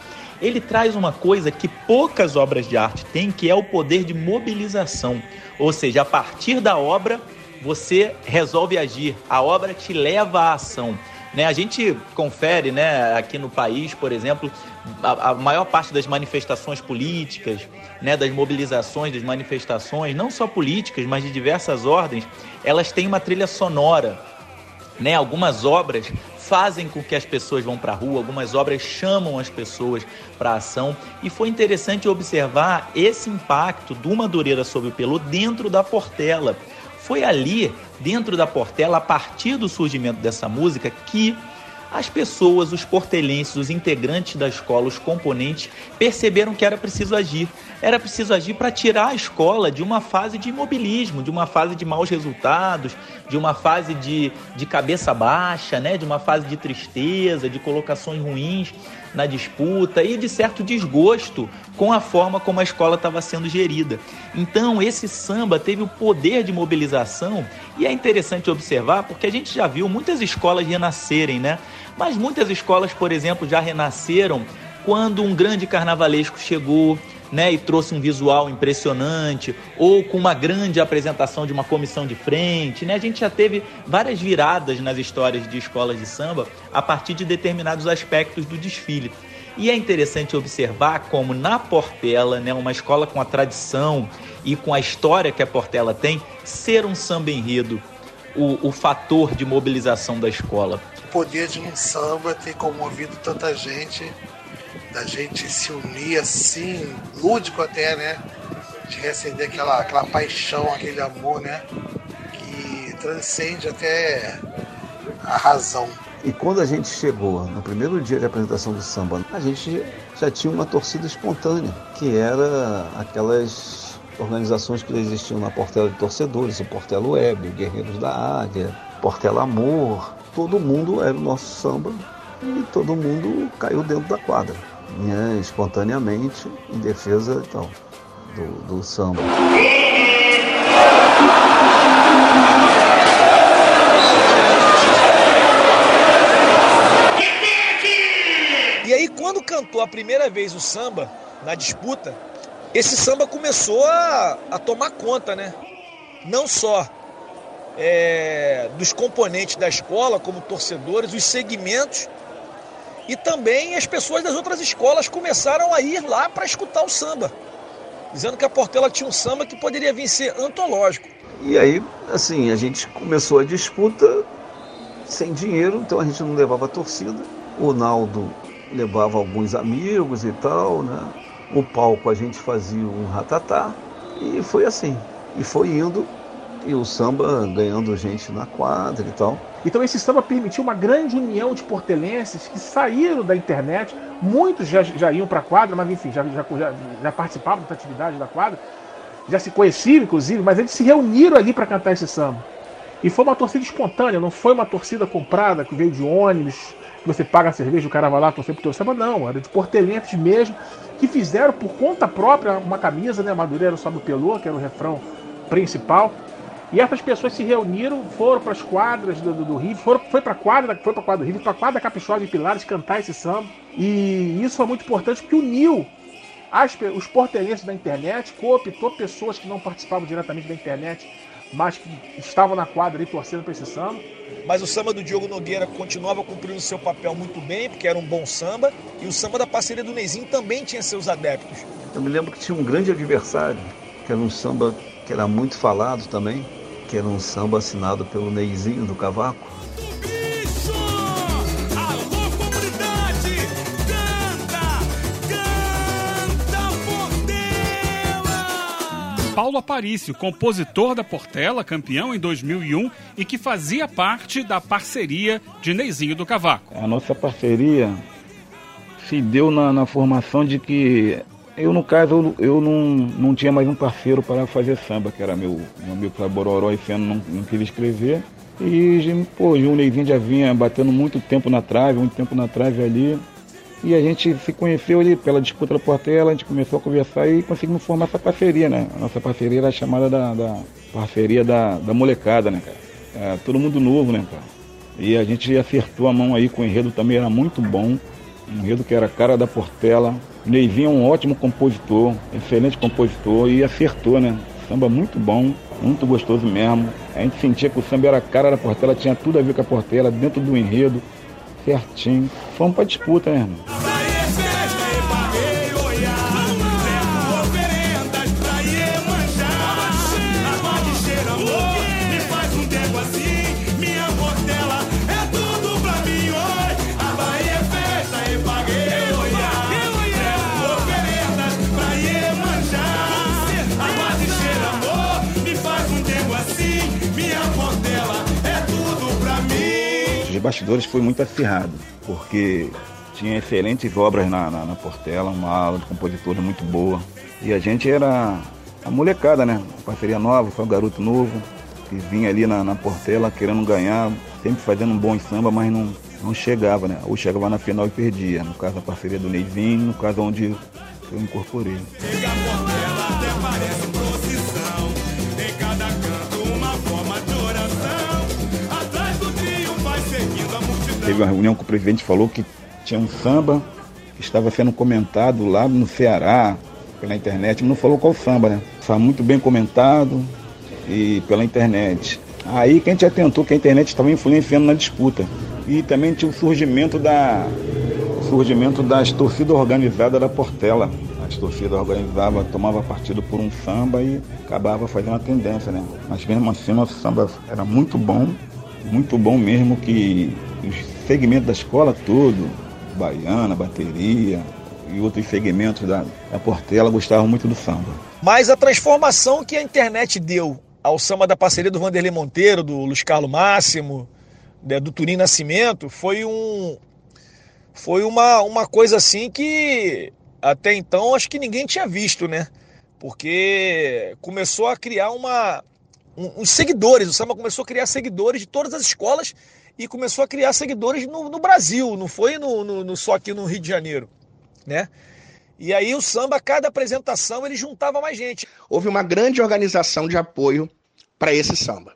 ele traz uma coisa que poucas obras de arte têm, que é o poder de mobilização. Ou seja, a partir da obra, você resolve agir, a obra te leva à ação. Né, a gente confere né, aqui no país, por exemplo, a, a, maior parte das manifestações políticas, né, das mobilizações, das manifestações, não só políticas, mas de diversas ordens, elas têm uma trilha sonora. Né, algumas obras fazem com que as pessoas vão para a rua, algumas obras chamam as pessoas para a ação. E foi interessante observar esse impacto do Madureira sobre o Pelô dentro da Portela. Foi ali, dentro da Portela, a partir do surgimento dessa música, que as pessoas, os portelenses, os integrantes da escola, os componentes, perceberam que era preciso agir. Era preciso agir para tirar a escola de uma fase de imobilismo, de uma fase de maus resultados, de uma fase de, de cabeça baixa, né? de uma fase de tristeza, de colocações ruins na disputa e de certo desgosto com a forma como a escola estava sendo gerida. Então, esse samba teve o poder de mobilização e é interessante observar porque a gente já viu muitas escolas renascerem, né? Mas muitas escolas, por exemplo, já renasceram quando um grande carnavalesco chegou, né, e trouxe um visual impressionante, ou com uma grande apresentação de uma comissão de frente, né? A gente já teve várias viradas nas histórias de escolas de samba a partir de determinados aspectos do desfile. E é interessante observar como na Portela, né, uma escola com a tradição e com a história que a Portela tem, ser um samba enredo o, o fator de mobilização da escola poder de um samba ter comovido tanta gente, da gente se unir assim, lúdico até, né? De reacender aquela, aquela paixão, aquele amor, né? Que transcende até a razão. E quando a gente chegou no primeiro dia de apresentação do samba, a gente já tinha uma torcida espontânea, que era aquelas organizações que existiam na Portela de Torcedores, o Portela Web, o Guerreiros da Águia, Portela Amor, todo mundo era o nosso samba e todo mundo caiu dentro da quadra, né, espontaneamente, em defesa então, do, do samba. E aí, quando cantou a primeira vez o samba na disputa, esse samba começou a, a tomar conta, né? Não só é, dos componentes da escola, como torcedores, os segmentos e também as pessoas das outras escolas começaram a ir lá para escutar o samba, dizendo que a Portela tinha um samba que poderia vir ser antológico. E aí, assim, a gente começou a disputa sem dinheiro, então a gente não levava a torcida. O Naldo levava alguns amigos e tal, né? O palco a gente fazia um ratatá e foi assim. E foi indo e o samba ganhando gente na quadra e tal. Então esse samba permitiu uma grande união de portelenses que saíram da internet, muitos já, já iam para a quadra, mas enfim, já, já, já, participavam da atividade da quadra, já se conheciam inclusive, mas eles se reuniram ali para cantar esse samba. E foi uma torcida espontânea, não foi uma torcida comprada que veio de ônibus, que você paga a cerveja, o cara vai lá torcer pro teu samba, não, era de portelenses mesmo, que fizeram por conta própria uma camisa, né, Madureira sobe o pelô, que era o refrão principal, e essas pessoas se reuniram, foram para as quadras do, do, do Rio, foram, foi para a quadra, foi para a quadra do Rio, para a quadra Capixosa de Pilares cantar esse samba. E isso foi muito importante porque uniu as, os portelenses da internet, cooptou pessoas que não participavam diretamente da internet, mas que estavam na quadra e torcendo para esse samba. Mas o samba do Diogo Nogueira continuava cumprindo seu papel muito bem, porque era um bom samba, e o samba da parceria do Neizinho também tinha seus adeptos. Eu me lembro que tinha um grande adversário que era um samba que era muito falado também, que era um samba assinado pelo Neizinho do Cavaco. Paulo Aparício, compositor da Portela, campeão em 2001 e que fazia parte da parceria de Neizinho do Cavaco. A nossa parceria se deu na, na formação de que eu, no caso, eu, eu não, não tinha mais um parceiro para fazer samba, que era meu, meu amigo Bororó, esse ano não, não escrever. E, pô, o Neizinho já vinha batendo muito tempo na trave, muito tempo na trave ali. E a gente se conheceu ali pela disputa da Portela, a gente começou a conversar e conseguimos formar essa parceria, né? A nossa parceria era chamada da, da parceria da, da molecada, né, cara? É, todo mundo novo, né, cara? E a gente acertou a mão aí com o enredo também, era muito bom. Um enredo que era cara da Portela. Neivinho é um ótimo compositor, excelente compositor e acertou, né? Samba muito bom, muito gostoso mesmo. A gente sentia que o samba era a cara da Portela, tinha tudo a ver com a Portela, dentro do enredo certinho. Fomos pra disputa, né, irmão? Os bastidores foi muito acirrado, porque tinha excelentes obras na, na, na Portela, uma aula de compositora muito boa. E a gente era a molecada, né? parceria nova, foi um garoto novo, que vinha ali na, na Portela querendo ganhar, sempre fazendo um bom samba, mas não, não chegava, né? Ou chegava na final e perdia. No caso, a parceria do Neizinho, no caso onde eu incorporei. Teve uma reunião que o presidente falou que tinha um samba que estava sendo comentado lá no Ceará, pela internet, não falou qual samba, né? Estava muito bem comentado e pela internet. Aí que a gente atentou que a internet estava influenciando na disputa. E também tinha o surgimento da surgimento das torcidas organizadas da Portela. As torcidas organizavam, tomava partido por um samba e acabava fazendo a tendência, né? Mas mesmo assim nosso samba era muito bom, muito bom mesmo que os segmento da escola todo, baiana, bateria e outros segmentos da, da Portela gostavam muito do samba. Mas a transformação que a internet deu ao samba da parceria do Vanderlei Monteiro, do Luiz Carlos Máximo, né, do Turim Nascimento, foi um foi uma, uma coisa assim que até então acho que ninguém tinha visto, né? Porque começou a criar uma um, uns seguidores, o samba começou a criar seguidores de todas as escolas e começou a criar seguidores no, no Brasil, não foi no, no, no, só aqui no Rio de Janeiro, né? E aí o samba, cada apresentação, ele juntava mais gente. Houve uma grande organização de apoio para esse samba.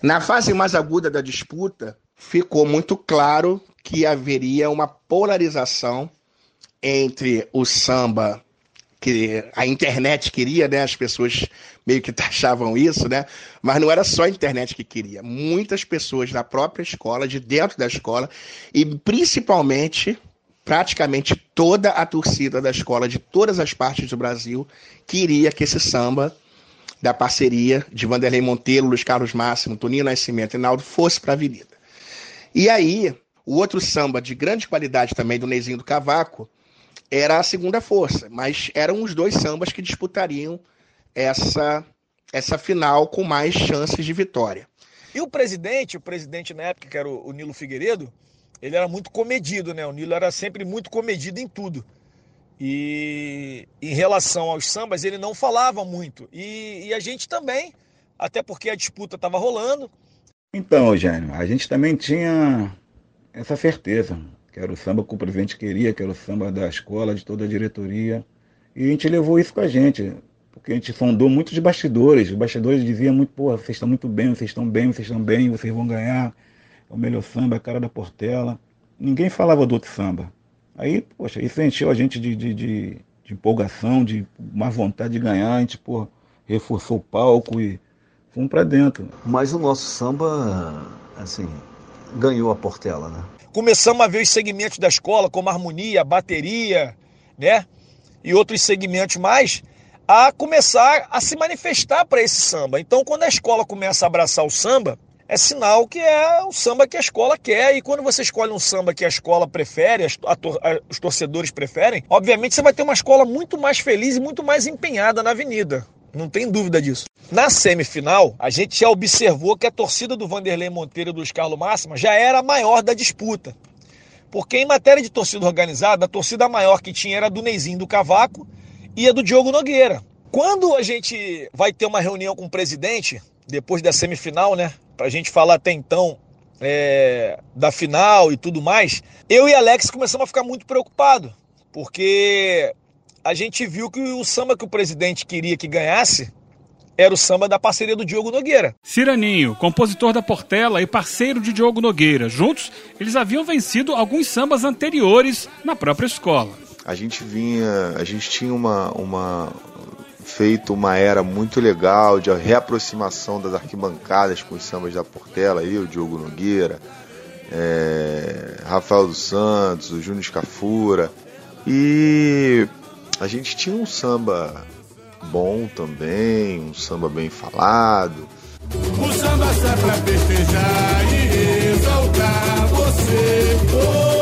Na fase mais aguda da disputa, ficou muito claro que haveria uma polarização entre o samba que a internet queria, né? As pessoas meio que taxavam isso, né? Mas não era só a internet que queria. Muitas pessoas da própria escola, de dentro da escola, e principalmente, praticamente toda a torcida da escola, de todas as partes do Brasil, queria que esse samba da parceria de Vanderlei Monteiro, Luiz Carlos Máximo, Toninho Nascimento e Naldo fosse para a Avenida. E aí, o outro samba de grande qualidade também do Neizinho do Cavaco, era a segunda força, mas eram os dois sambas que disputariam essa, essa final com mais chances de vitória. E o presidente, o presidente na época, que era o, Nilo Figueiredo, ele era muito comedido, né? O Nilo era sempre muito comedido em tudo. E em relação aos sambas, ele não falava muito. E, e a gente também, até porque a disputa estava rolando. Então, Eugênio, a gente também tinha essa certeza que era o samba que o presidente queria, que era o samba da escola, de toda a diretoria. E a gente levou isso com a gente, porque a gente sondou muito de bastidores. Os bastidores diziam muito, pô, vocês estão muito bem, vocês estão bem, vocês estão bem, vocês vão ganhar. É o melhor samba, a cara da Portela. Ninguém falava do outro samba. Aí, poxa, isso encheu a gente de, de, de, de empolgação, de má vontade de ganhar. A gente, pô, reforçou o palco e fomos para dentro. Mas o nosso samba, assim, ganhou a Portela, né? Começamos a ver os segmentos da escola, como harmonia, bateria, né? E outros segmentos mais. A começar a se manifestar para esse samba. Então, quando a escola começa a abraçar o samba, é sinal que é o samba que a escola quer. E quando você escolhe um samba que a escola prefere, a tor a, os torcedores preferem, obviamente você vai ter uma escola muito mais feliz e muito mais empenhada na avenida. Não tem dúvida disso. Na semifinal, a gente já observou que a torcida do Vanderlei Monteiro e do Carlos Máxima já era a maior da disputa. Porque em matéria de torcida organizada, a torcida maior que tinha era a do Neizinho do Cavaco e a do Diogo Nogueira. Quando a gente vai ter uma reunião com o presidente, depois da semifinal, né? Pra gente falar até então é, da final e tudo mais, eu e Alex começamos a ficar muito preocupados, porque a gente viu que o samba que o presidente queria que ganhasse era o samba da parceria do Diogo Nogueira. Ciraninho, compositor da Portela e parceiro de Diogo Nogueira. Juntos, eles haviam vencido alguns sambas anteriores na própria escola. A gente vinha, a gente tinha uma, uma feito uma era muito legal de reaproximação das arquibancadas com os sambas da Portela, eu, Diogo Nogueira, é, Rafael dos Santos, o Júnior Scafura. E a gente tinha um samba bom também, um samba bem falado. O samba sai pra festejar e exaltar você. Hoje,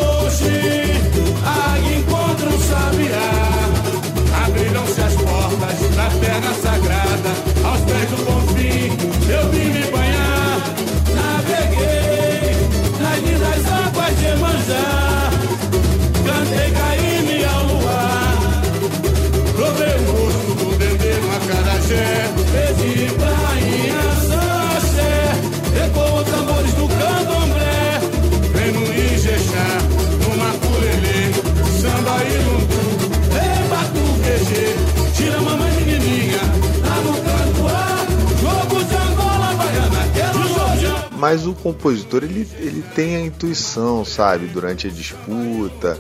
compositor ele, ele tem a intuição, sabe, durante a disputa.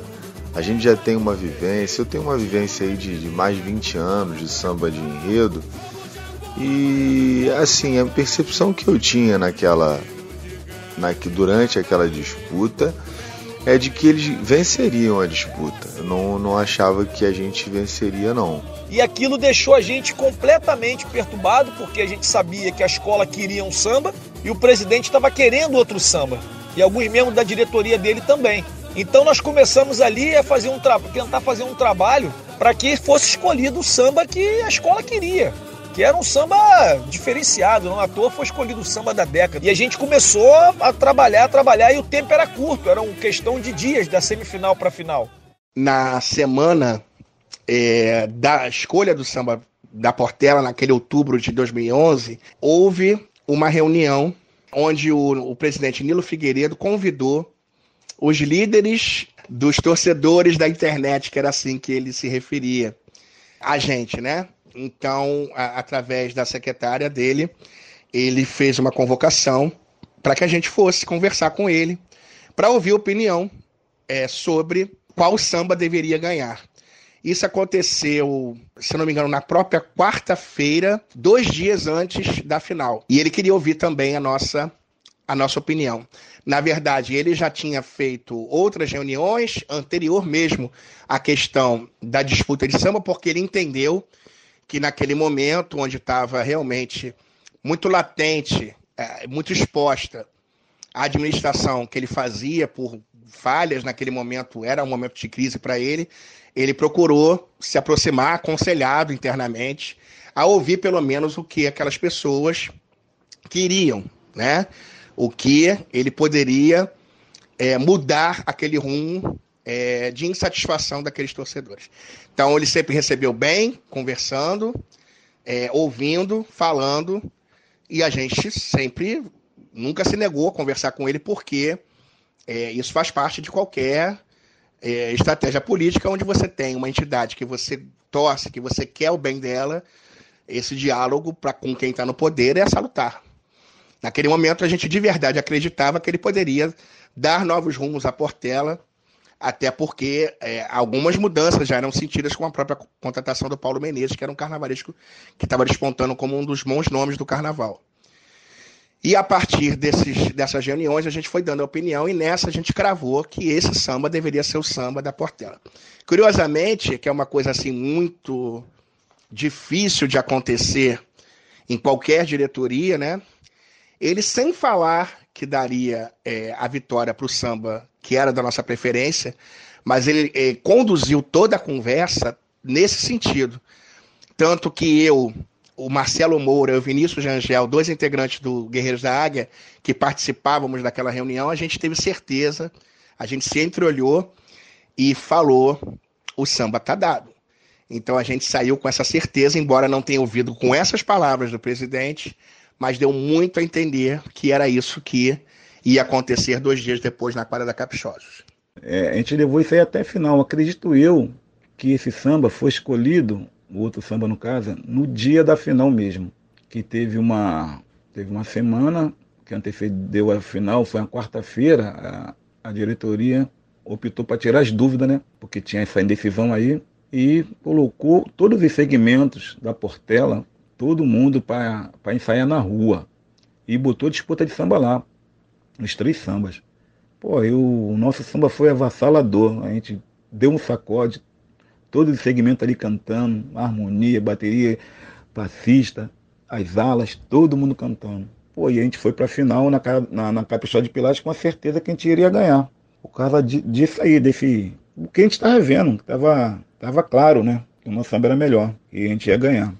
A gente já tem uma vivência, eu tenho uma vivência aí de, de mais de 20 anos de samba de enredo. E assim, a percepção que eu tinha naquela na, que durante aquela disputa é de que eles venceriam a disputa. Eu não, não achava que a gente venceria, não. E aquilo deixou a gente completamente perturbado, porque a gente sabia que a escola queria um samba e o presidente estava querendo outro samba. E alguns membros da diretoria dele também. Então nós começamos ali a fazer um tentar fazer um trabalho para que fosse escolhido o samba que a escola queria. Que era um samba diferenciado, não à toa foi escolhido o samba da década. E a gente começou a trabalhar, a trabalhar, e o tempo era curto, era uma questão de dias da semifinal para a final. Na semana é, da escolha do samba da Portela, naquele outubro de 2011, houve uma reunião onde o, o presidente Nilo Figueiredo convidou os líderes dos torcedores da internet, que era assim que ele se referia a gente, né? Então, a, através da secretária dele, ele fez uma convocação para que a gente fosse conversar com ele, para ouvir opinião é, sobre qual samba deveria ganhar. Isso aconteceu, se não me engano, na própria quarta-feira, dois dias antes da final. E ele queria ouvir também a nossa, a nossa opinião. Na verdade, ele já tinha feito outras reuniões anterior mesmo à questão da disputa de samba, porque ele entendeu que naquele momento, onde estava realmente muito latente, é, muito exposta a administração que ele fazia por falhas naquele momento, era um momento de crise para ele, ele procurou se aproximar, aconselhado internamente, a ouvir pelo menos o que aquelas pessoas queriam, né? O que ele poderia é, mudar aquele rumo é, de insatisfação daqueles torcedores. Então ele sempre recebeu bem, conversando, é, ouvindo, falando, e a gente sempre nunca se negou a conversar com ele, porque é, isso faz parte de qualquer é, estratégia política, onde você tem uma entidade que você torce, que você quer o bem dela, esse diálogo pra, com quem está no poder é salutar. Naquele momento, a gente de verdade acreditava que ele poderia dar novos rumos à Portela, até porque é, algumas mudanças já eram sentidas com a própria contratação do Paulo Menezes, que era um carnavalesco que estava despontando como um dos bons nomes do carnaval. E a partir desses, dessas reuniões, a gente foi dando a opinião, e nessa a gente cravou que esse samba deveria ser o samba da Portela. Curiosamente, que é uma coisa assim muito difícil de acontecer em qualquer diretoria, né? Ele, sem falar que daria é, a vitória para o samba, que era da nossa preferência, mas ele é, conduziu toda a conversa nesse sentido. Tanto que eu, o Marcelo Moura o Vinícius Rangel, dois integrantes do Guerreiros da Águia, que participávamos daquela reunião, a gente teve certeza, a gente se entreolhou e falou: o samba tá dado. Então a gente saiu com essa certeza, embora não tenha ouvido com essas palavras do presidente, mas deu muito a entender que era isso que ia acontecer dois dias depois na quadra da Caprichosos. É, a gente levou isso aí até final. Acredito eu que esse samba foi escolhido, o outro samba no caso, no dia da final mesmo. Que teve uma, teve uma semana que antecedeu a final, foi na quarta-feira, a, a diretoria optou para tirar as dúvidas, né? Porque tinha essa indecisão aí e colocou todos os segmentos da Portela, todo mundo para ensaiar na rua. E botou disputa de samba lá, os três sambas. Pô, eu, o nosso samba foi avassalador. A gente deu um sacode, todo o segmento ali cantando, harmonia, bateria, passista, as alas, todo mundo cantando. Pô, e a gente foi para a final na, na, na Capixó de Pilares com a certeza que a gente iria ganhar. Por causa de, disso aí, desse. O que a gente estava vendo, estava tava claro, né? Que o nosso samba era melhor e a gente ia ganhar.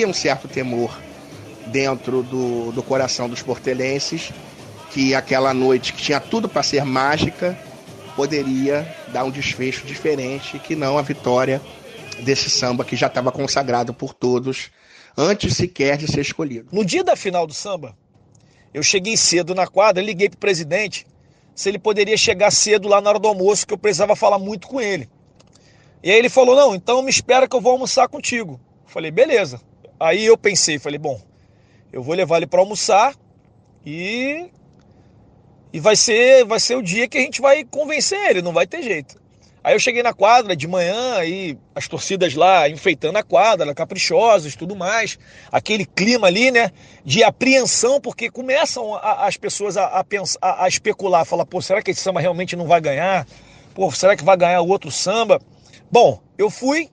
Havia um certo temor dentro do, do coração dos portelenses que aquela noite que tinha tudo para ser mágica poderia dar um desfecho diferente que não a vitória desse samba que já estava consagrado por todos antes sequer de ser escolhido. No dia da final do samba, eu cheguei cedo na quadra, liguei pro presidente se ele poderia chegar cedo lá na hora do almoço, que eu precisava falar muito com ele. E aí ele falou: "Não, então me espera que eu vou almoçar contigo". Falei: "Beleza". Aí eu pensei, falei, bom, eu vou levar ele para almoçar e e vai ser vai ser o dia que a gente vai convencer ele, não vai ter jeito. Aí eu cheguei na quadra de manhã e as torcidas lá enfeitando a quadra, caprichosos, tudo mais, aquele clima ali, né, de apreensão, porque começam a, as pessoas a, a, pensar, a, a especular, falar, pô, será que esse samba realmente não vai ganhar? Pô, será que vai ganhar outro samba? Bom, eu fui,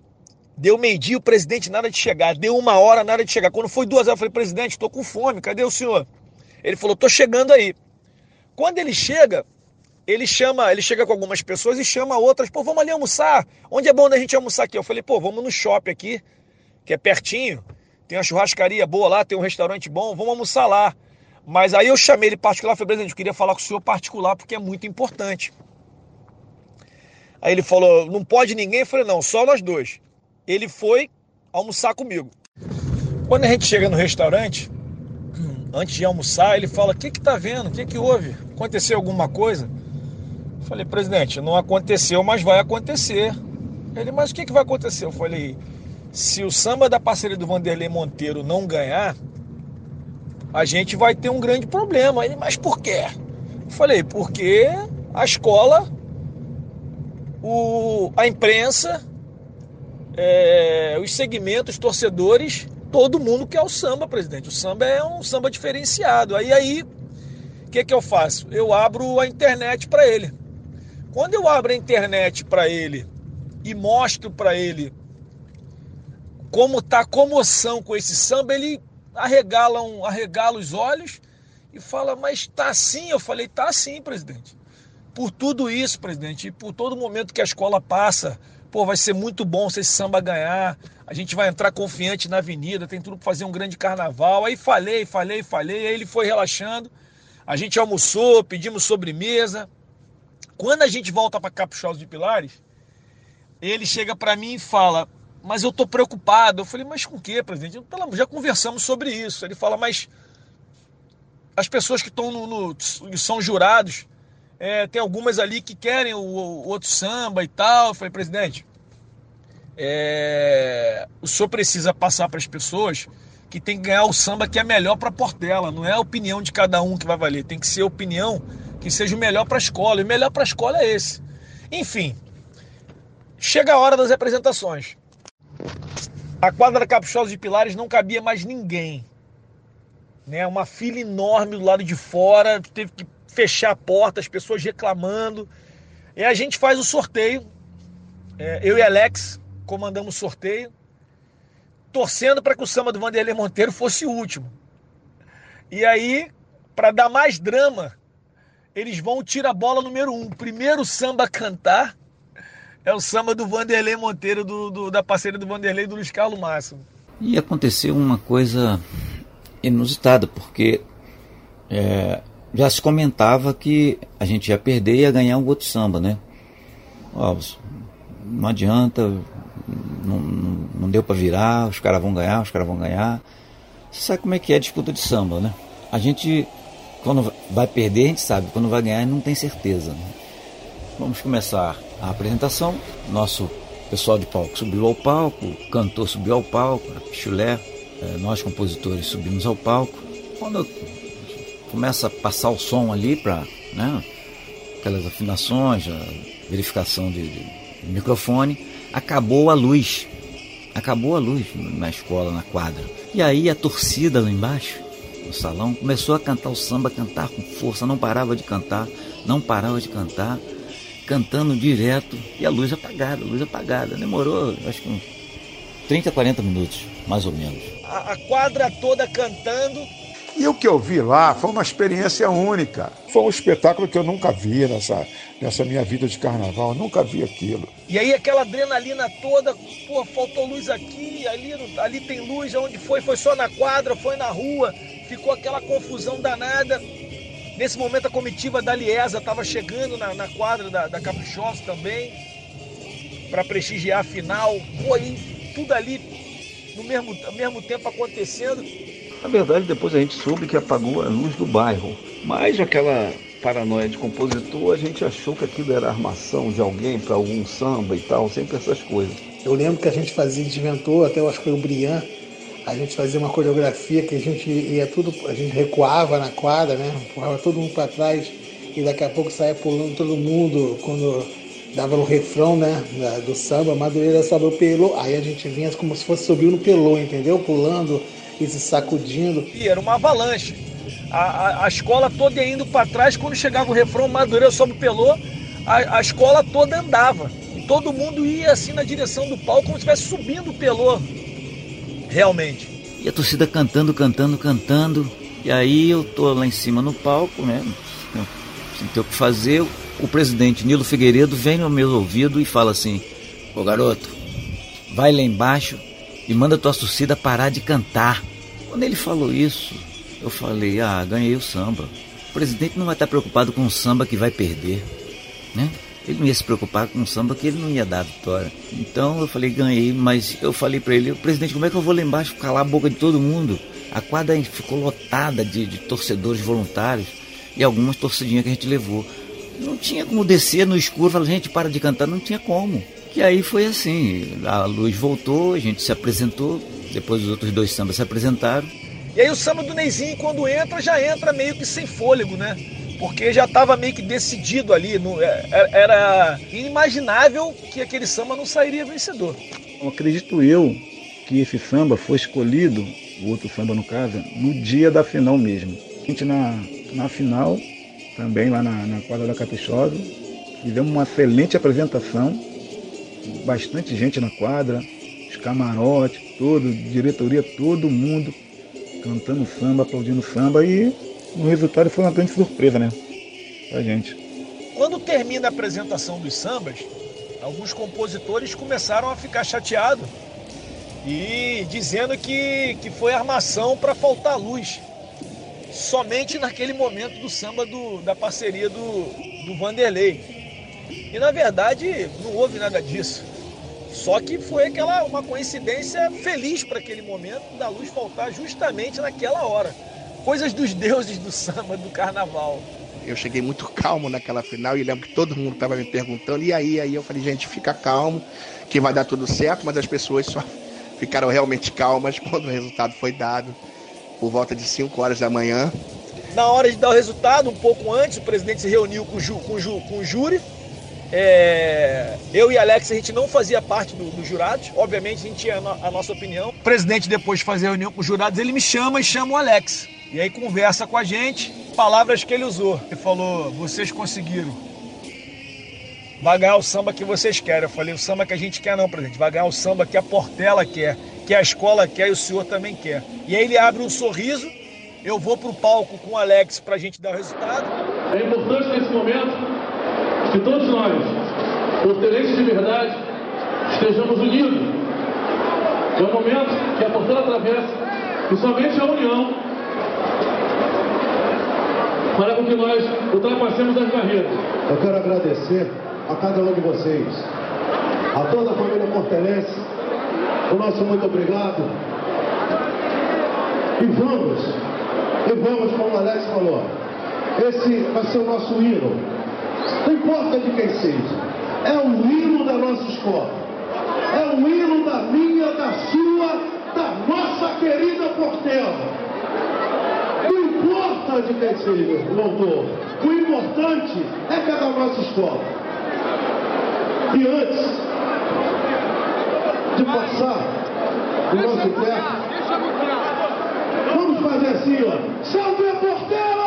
Deu meio-dia, o presidente nada de chegar. Deu uma hora, nada de chegar. Quando foi duas horas, eu falei, presidente, estou com fome, cadê o senhor? Ele falou, estou chegando aí. Quando ele chega, ele chama, ele chega com algumas pessoas e chama outras, pô, vamos ali almoçar. Onde é bom da gente almoçar aqui? Eu falei, pô, vamos no shopping aqui, que é pertinho. Tem uma churrascaria boa lá, tem um restaurante bom, vamos almoçar lá. Mas aí eu chamei ele particular, falei, presidente, eu queria falar com o senhor particular porque é muito importante. Aí ele falou, não pode ninguém? Eu falei, não, só nós dois ele foi almoçar comigo. Quando a gente chega no restaurante, antes de almoçar, ele fala: O que que tá vendo? O que que houve? Aconteceu alguma coisa? Eu falei: Presidente, não aconteceu, mas vai acontecer. Ele: Mas o que que vai acontecer? Eu falei: Se o samba da parceria do Vanderlei Monteiro não ganhar, a gente vai ter um grande problema. Ele: Mas por quê? Eu falei: Porque a escola, o, a imprensa é, os segmentos, torcedores, todo mundo quer o samba, presidente. O samba é um samba diferenciado. Aí, aí, o que, que eu faço? Eu abro a internet para ele. Quando eu abro a internet para ele e mostro para ele como tá a comoção com esse samba, ele arregala, um, arregala os olhos e fala, mas tá assim? Eu falei, tá assim, presidente. Por tudo isso, presidente, e por todo momento que a escola passa, Pô, vai ser muito bom se esse samba ganhar. A gente vai entrar confiante na avenida, tem tudo para fazer um grande carnaval. Aí falei, falei, falei, aí ele foi relaxando. A gente almoçou, pedimos sobremesa. Quando a gente volta para Caprichosos de Pilares, ele chega para mim e fala: Mas eu tô preocupado. Eu falei: Mas com o que, presidente? Já conversamos sobre isso. Ele fala: Mas as pessoas que estão no, no, são jurados, É, tem algumas ali que querem o, o outro samba e tal. Eu falei, presidente, é, o senhor precisa passar para as pessoas que tem que ganhar o samba que é melhor para Portela. Não é a opinião de cada um que vai valer. Tem que ser a opinião que seja o melhor para a escola. E o melhor para a escola é esse. Enfim, chega a hora das apresentações. A quadra Caprichosa de Pilares não cabia mais ninguém. Né? Uma fila enorme do lado de fora, teve que fechar a porta, as pessoas reclamando. E a gente faz o sorteio. É, eu e Alex comandamos o sorteio, torcendo para que o samba do Vanderlei Monteiro fosse o último. E aí, para dar mais drama, eles vão tirar a bola número um. Primeiro samba a cantar é o samba do Vanderlei Monteiro, do, do, da parceira do Vanderlei do Luiz Carlos Máximo. E aconteceu uma coisa inusitada, porque é, já se comentava que a gente ia perder e ia ganhar um outro samba, né? Ó, não adianta, não, não, deu para virar, os caras vão ganhar, os caras vão ganhar. Você sabe como é que é a disputa de samba, né? A gente, quando vai perder, a gente sabe, quando vai ganhar, não tem certeza. Né? Vamos começar a apresentação. Nosso pessoal de palco subiu ao palco, o cantor subiu ao palco, a pichulé, é, nós compositores subimos ao palco. Quando começa a passar o som ali para né, aquelas afinações, a verificação de, de, de microfone, acabou a luz. Acabou a luz na escola, na quadra. E aí a torcida lá embaixo, no salão, começou a cantar o samba, cantar com força, não parava de cantar, não parava de cantar cantando direto e a luz apagada, a luz apagada. Demorou, acho que uns 30, 40 minutos, mais ou menos. A, a quadra toda cantando. E o que eu vi lá foi uma experiência única. Foi um espetáculo que eu nunca vi nessa, nessa minha vida de carnaval. Eu nunca vi aquilo. E aí aquela adrenalina toda, pô, faltou luz aqui, ali, ali tem luz, aonde foi? Foi só na quadra, foi na rua, ficou aquela confusão danada. Nesse momento a comitiva da Liesa estava chegando na, na, quadra da, da Caprichosa também, para prestigiar a final. Pô, e tudo ali no mesmo, mesmo tempo acontecendo. Na verdade, depois a gente soube que apagou a luz do bairro. Mas aquela paranoia de compositor, a gente achou que aquilo era armação de alguém para algum samba e tal, sempre essas coisas. Eu lembro que a gente fazia, inventou, até eu acho que foi o Brian, a gente fazia uma coreografia que a gente ia tudo, a gente recuava na quadra, né? Empurrava todo mundo para trás e daqui a pouco saía pulando todo mundo quando dava no refrão, né? do samba, Madureira sobe o pelô. Aí a gente vinha como se fosse subir no pelô, entendeu? Pulando e se sacudindo. E era uma avalanche. A, a, a escola toda ia indo para trás, quando chegava o refrão Madureira o pelô, a, a escola toda andava. E todo mundo ia assim na direção do palco, como se estivesse subindo o pelô realmente. E a torcida cantando, cantando, cantando. E aí eu tô lá em cima no palco, né? Sem ter o que fazer. O presidente Nilo Figueiredo vem no meu ouvido e fala assim: Ô garoto, vai lá embaixo e manda tua torcida parar de cantar. Quando ele falou isso, eu falei: Ah, ganhei o samba. O presidente não vai estar preocupado com o samba que vai perder, né? Ele não ia se preocupar com o samba que ele não ia dar a vitória. Então eu falei, ganhei, mas eu falei para ele, presidente, como é que eu vou lá embaixo calar a boca de todo mundo? A quadra ficou lotada de, de torcedores voluntários e algumas torcidinhas que a gente levou. Não tinha como descer no escuro e falar, gente, para de cantar, não tinha como. E aí foi assim, a luz voltou, a gente se apresentou, depois os outros dois sambas se apresentaram. E aí o samba do Neizinho, quando entra, já entra meio que sem fôlego, né? porque já estava meio que decidido ali, no, é, é, era inimaginável que aquele samba não sairia vencedor. Acredito eu que esse samba foi escolhido, o outro samba no caso, no dia da final mesmo. A gente na, na final, também lá na, na quadra da Caprichosa, fizemos uma excelente apresentação, bastante gente na quadra, os camarotes, todo, diretoria, todo mundo cantando samba, aplaudindo samba e o resultado foi uma grande surpresa, né? Pra gente. Quando termina a apresentação dos sambas, alguns compositores começaram a ficar chateados e dizendo que, que foi armação para faltar luz. Somente naquele momento do samba do, da parceria do, do Vanderlei. E na verdade não houve nada disso. Só que foi aquela uma coincidência feliz para aquele momento da luz faltar justamente naquela hora coisas dos deuses do samba, do carnaval. Eu cheguei muito calmo naquela final e lembro que todo mundo estava me perguntando, e aí? Aí eu falei, gente, fica calmo, que vai dar tudo certo, mas as pessoas só ficaram realmente calmas quando o resultado foi dado, por volta de 5 horas da manhã. Na hora de dar o resultado, um pouco antes, o presidente se reuniu com o, ju, com o, ju, com o júri. É, eu e Alex, a gente não fazia parte dos do jurados. Obviamente, a gente tinha a, no, a nossa opinião. O presidente, depois de fazer a reunião com os jurados, ele me chama e chama o Alex. E aí conversa com a gente. Palavras que ele usou. Ele falou: vocês conseguiram. Vai ganhar o samba que vocês querem. Eu falei: o samba que a gente quer, não, presidente. Vai ganhar o samba que a Portela quer, que a escola quer e o senhor também quer. E aí ele abre um sorriso. Eu vou pro palco com o Alex pra gente dar o resultado. É importante nesse momento que todos nós, portelenses de verdade, estejamos unidos. É um momento que a Portela atravessa e somente a união fará com que nós ultrapassemos as barreiras. Eu quero agradecer a cada um de vocês, a toda a família portelense, o nosso muito obrigado. E vamos, e vamos, como o Alex falou, esse vai ser o nosso hino. Não importa de quem seja, é o hino da nossa escola. É o hino da minha, da sua, da nossa querida Portela. Não importa de quem seja o autor. O importante é que é da nossa escola. E antes de passar o nosso teto, vamos fazer assim, ó. Salve a Portela!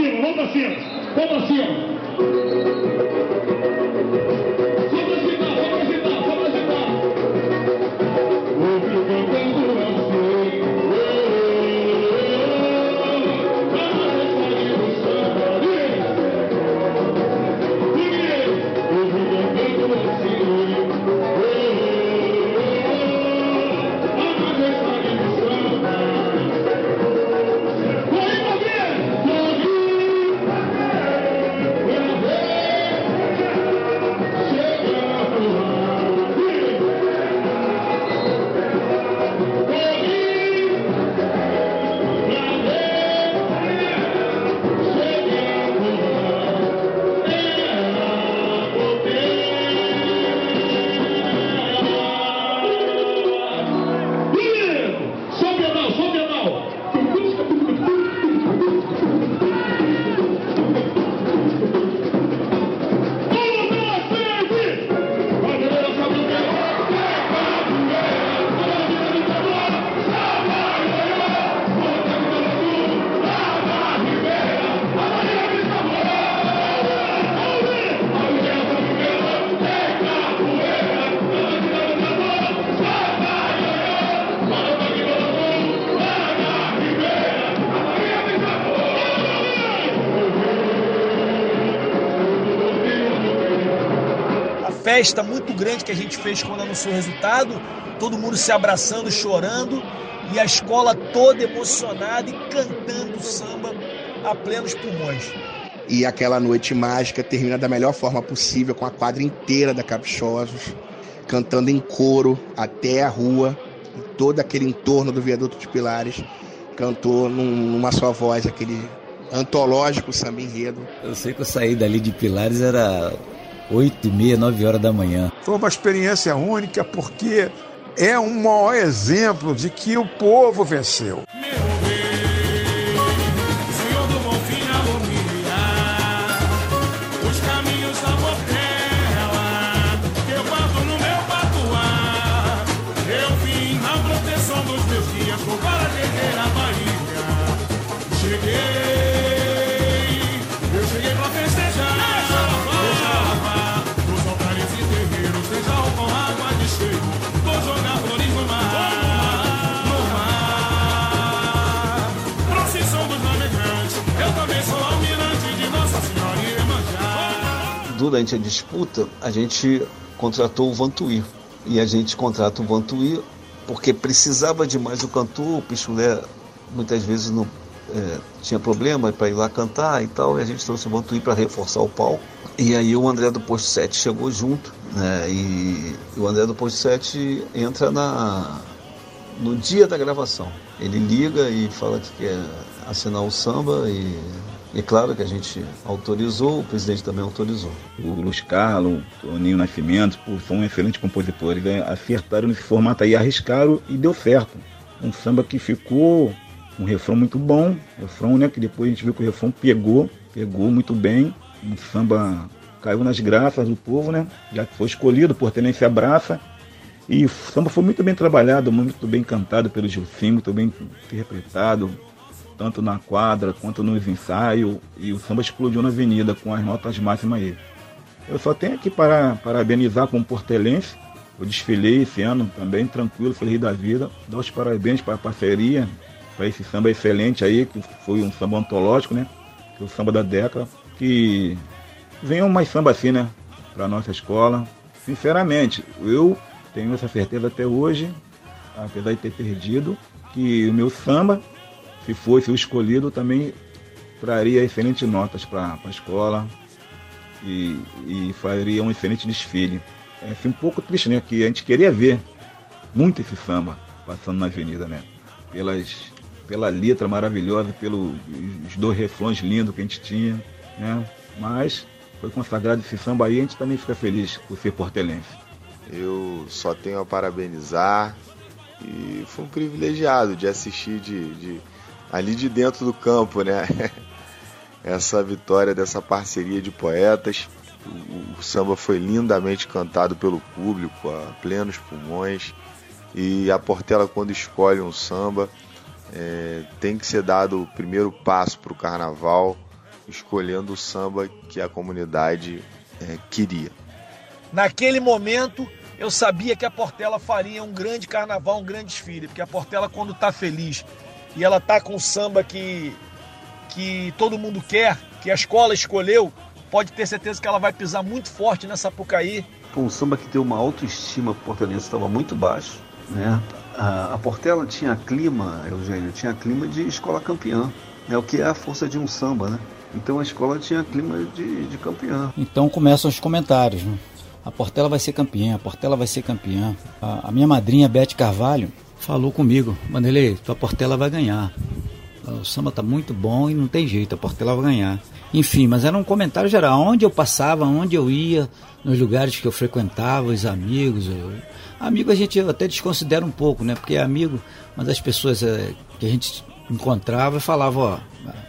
Cima, vamos pra cima, vamos pra cima, festa muito grande que a gente fez quando anunciou o resultado, todo mundo se abraçando, chorando, e a escola toda emocionada e cantando samba a plenos pulmões. E aquela noite mágica termina da melhor forma possível, com a quadra inteira da Caprichosos, cantando em coro até a rua, e todo aquele entorno do viaduto de Pilares, cantou num- numa só voz aquele antológico samba enredo. Eu sei que eu saí dali de Pilares era 8 e meia, 9 horas da manhã. Foi uma experiência única porque é um maior exemplo de que o povo venceu. Durante a disputa, a gente contratou o Vantuí. E a gente contrata o Vantuí porque precisava de mais o cantor, o Pichulé muitas vezes não é, tinha problema para ir lá cantar e tal, e a gente trouxe o Bantuí para reforçar o palco. E aí o André do Posto 7 chegou junto, né? E o André do Posto 7 entra na, no dia da gravação. Ele liga e fala que quer assinar o samba e é claro que a gente autorizou, o presidente também autorizou. O Luiz Carlos, o Toninho Nascimento, pô, são um excelentes compositores. Né? Acertaram nesse formato aí, arriscaram e deu certo. Um samba que ficou um refrão muito bom, refrão, né? Que depois a gente viu que o refrão pegou, pegou muito bem. Um samba caiu nas graças do povo, né? Já foi escolhido, por Tenência Abraça. E o samba foi muito bem trabalhado, muito bem cantado pelo Gilcinho, muito bem interpretado, tanto na quadra quanto nos ensaios. E o samba explodiu na avenida com as notas máximas aí. Eu só tenho aqui para parabenizar como portelense. Eu desfilei esse ano também, tranquilo, feliz da vida. Dar os parabéns para a parceria, para esse samba excelente aí, que foi um samba antológico, né? Que é o samba da década. Que venham mais samba assim, né? Para nossa escola. Sinceramente, eu tenho essa certeza até hoje, apesar de ter perdido, que o meu samba, se fosse o escolhido, também traria excelentes notas para a escola e, e faria um excelente desfile. É assim, um pouco triste, né? Que a gente queria ver muito esse samba passando na avenida, né? Pelas pela letra maravilhosa, pelos dois refrões lindos que a gente tinha, né? Mas foi consagrado esse samba aí, a gente também fica feliz por ser portelense. Eu só tenho a parabenizar e fui um privilegiado de assistir de, de ali de dentro do campo, né? Essa vitória dessa parceria de poetas. O, o samba foi lindamente cantado pelo público, a plenos pulmões. E a Portela, quando escolhe um samba, é, tem que ser dado o primeiro passo para o carnaval, escolhendo o samba que a comunidade é, queria. Naquele momento, eu sabia que a Portela faria um grande carnaval, um grande desfile, porque a Portela, quando está feliz e ela tá com o samba que, que todo mundo quer, que a escola escolheu, pode ter certeza que ela vai pisar muito forte nessa Sapucaí. Foi um samba que deu uma autoestima pro portelense, estava muito baixo, né? A, a Portela tinha clima, Eugênio, tinha clima de escola campeã, é o que é a força de um samba, né? Então a escola tinha clima de, de campeã. Então começam os comentários, né? A Portela vai ser campeã, a Portela vai ser campeã. A, a minha madrinha, Beth Carvalho, falou comigo, Vanderlei, tua Portela vai ganhar. O samba tá muito bom e não tem jeito, a Portela vai ganhar. Enfim, mas era um comentário geral, onde eu passava, onde eu ia, nos lugares que eu frequentava, os amigos. Eu... Amigo a gente até desconsidera um pouco, né? Porque é amigo, mas as pessoas é, que a gente encontrava falavam, ó,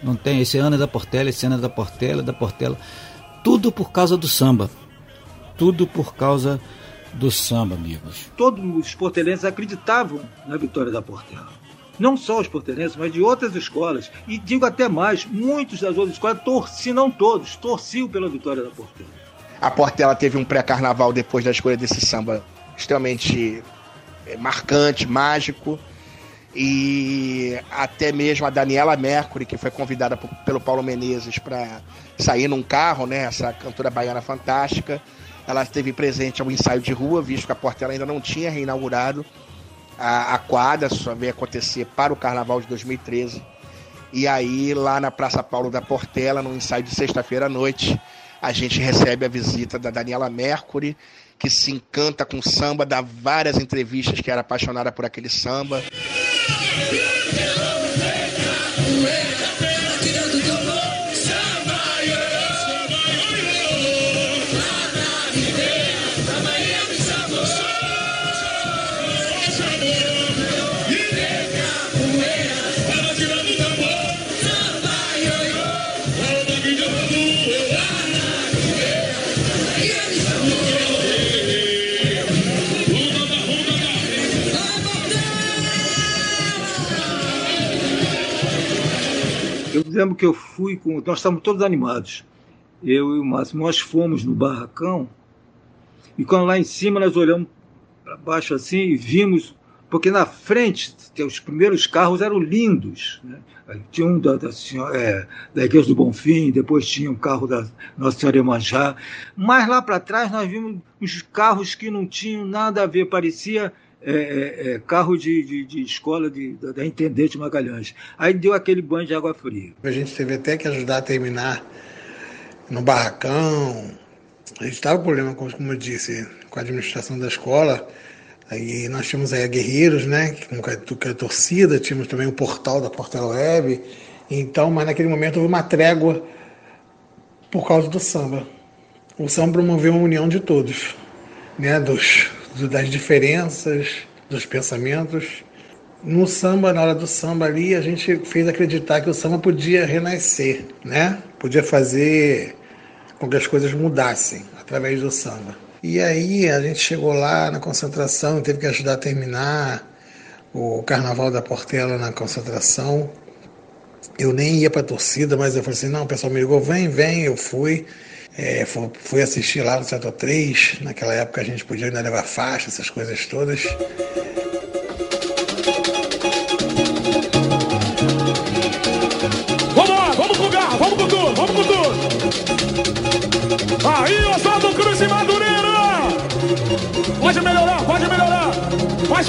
não tem, esse ano é da Portela, esse ano é da Portela, é da Portela. Tudo por causa do samba. Tudo por causa do samba, amigos. Todos os portelenses acreditavam na vitória da Portela. Não só os portelenses, mas de outras escolas. E digo até mais, muitos das outras escolas torciam, não todos, torciam pela vitória da Portela. A Portela teve um pré-carnaval depois da escolha desse samba extremamente eh, marcante, mágico. E até mesmo a Daniela Mercury, que foi convidada pelo Paulo Menezes para sair num carro, né? Essa cantora baiana fantástica ela esteve presente ao ensaio de rua, visto que a Portela ainda não tinha reinaugurado a, a quadra, só veio acontecer para o Carnaval de 2013. E aí, lá na Praça Paulo da Portela, no ensaio de sexta-feira à noite, a gente recebe a visita da Daniela Mercury, que se encanta com samba, dá várias entrevistas que era apaixonada por aquele samba. Lembro que eu fui com. Nós estávamos todos animados. Eu e o Márcio. Nós fomos no barracão. E quando lá em cima nós olhamos para baixo assim e vimos. Porque na frente, os primeiros carros eram lindos. Né? Tinha um da, da, senhora, é, da Igreja do Bonfim, depois tinha um carro da Nossa Senhora Emanjá. Mas lá para trás nós vimos uns carros que não tinham nada a ver, parecia é, é, é, carro de, de, de escola de, da, da Intendente Magalhães. Aí deu aquele banho de água fria. A gente teve até que ajudar a terminar no barracão. A gente estava com problema, como eu disse, com a administração da escola. Aí nós tínhamos aí a Guerreiros, né, que é a torcida, tínhamos também o portal da Portela Web. Então, mas naquele momento houve uma trégua por causa do samba. O samba promoveu uma união de todos, né, dos, das diferenças, dos pensamentos. No samba, na hora do samba ali, a gente fez acreditar que o samba podia renascer, né? Podia fazer com que as coisas mudassem através do samba. E aí a gente chegou lá na concentração, teve que ajudar a terminar o Carnaval da Portela na concentração. Eu nem ia para a torcida, mas eu falei assim, não, o pessoal me ligou, vem, vem, eu fui. É, fui assistir lá no Setor 3. Naquela época a gente podia ainda levar faixa, essas coisas todas.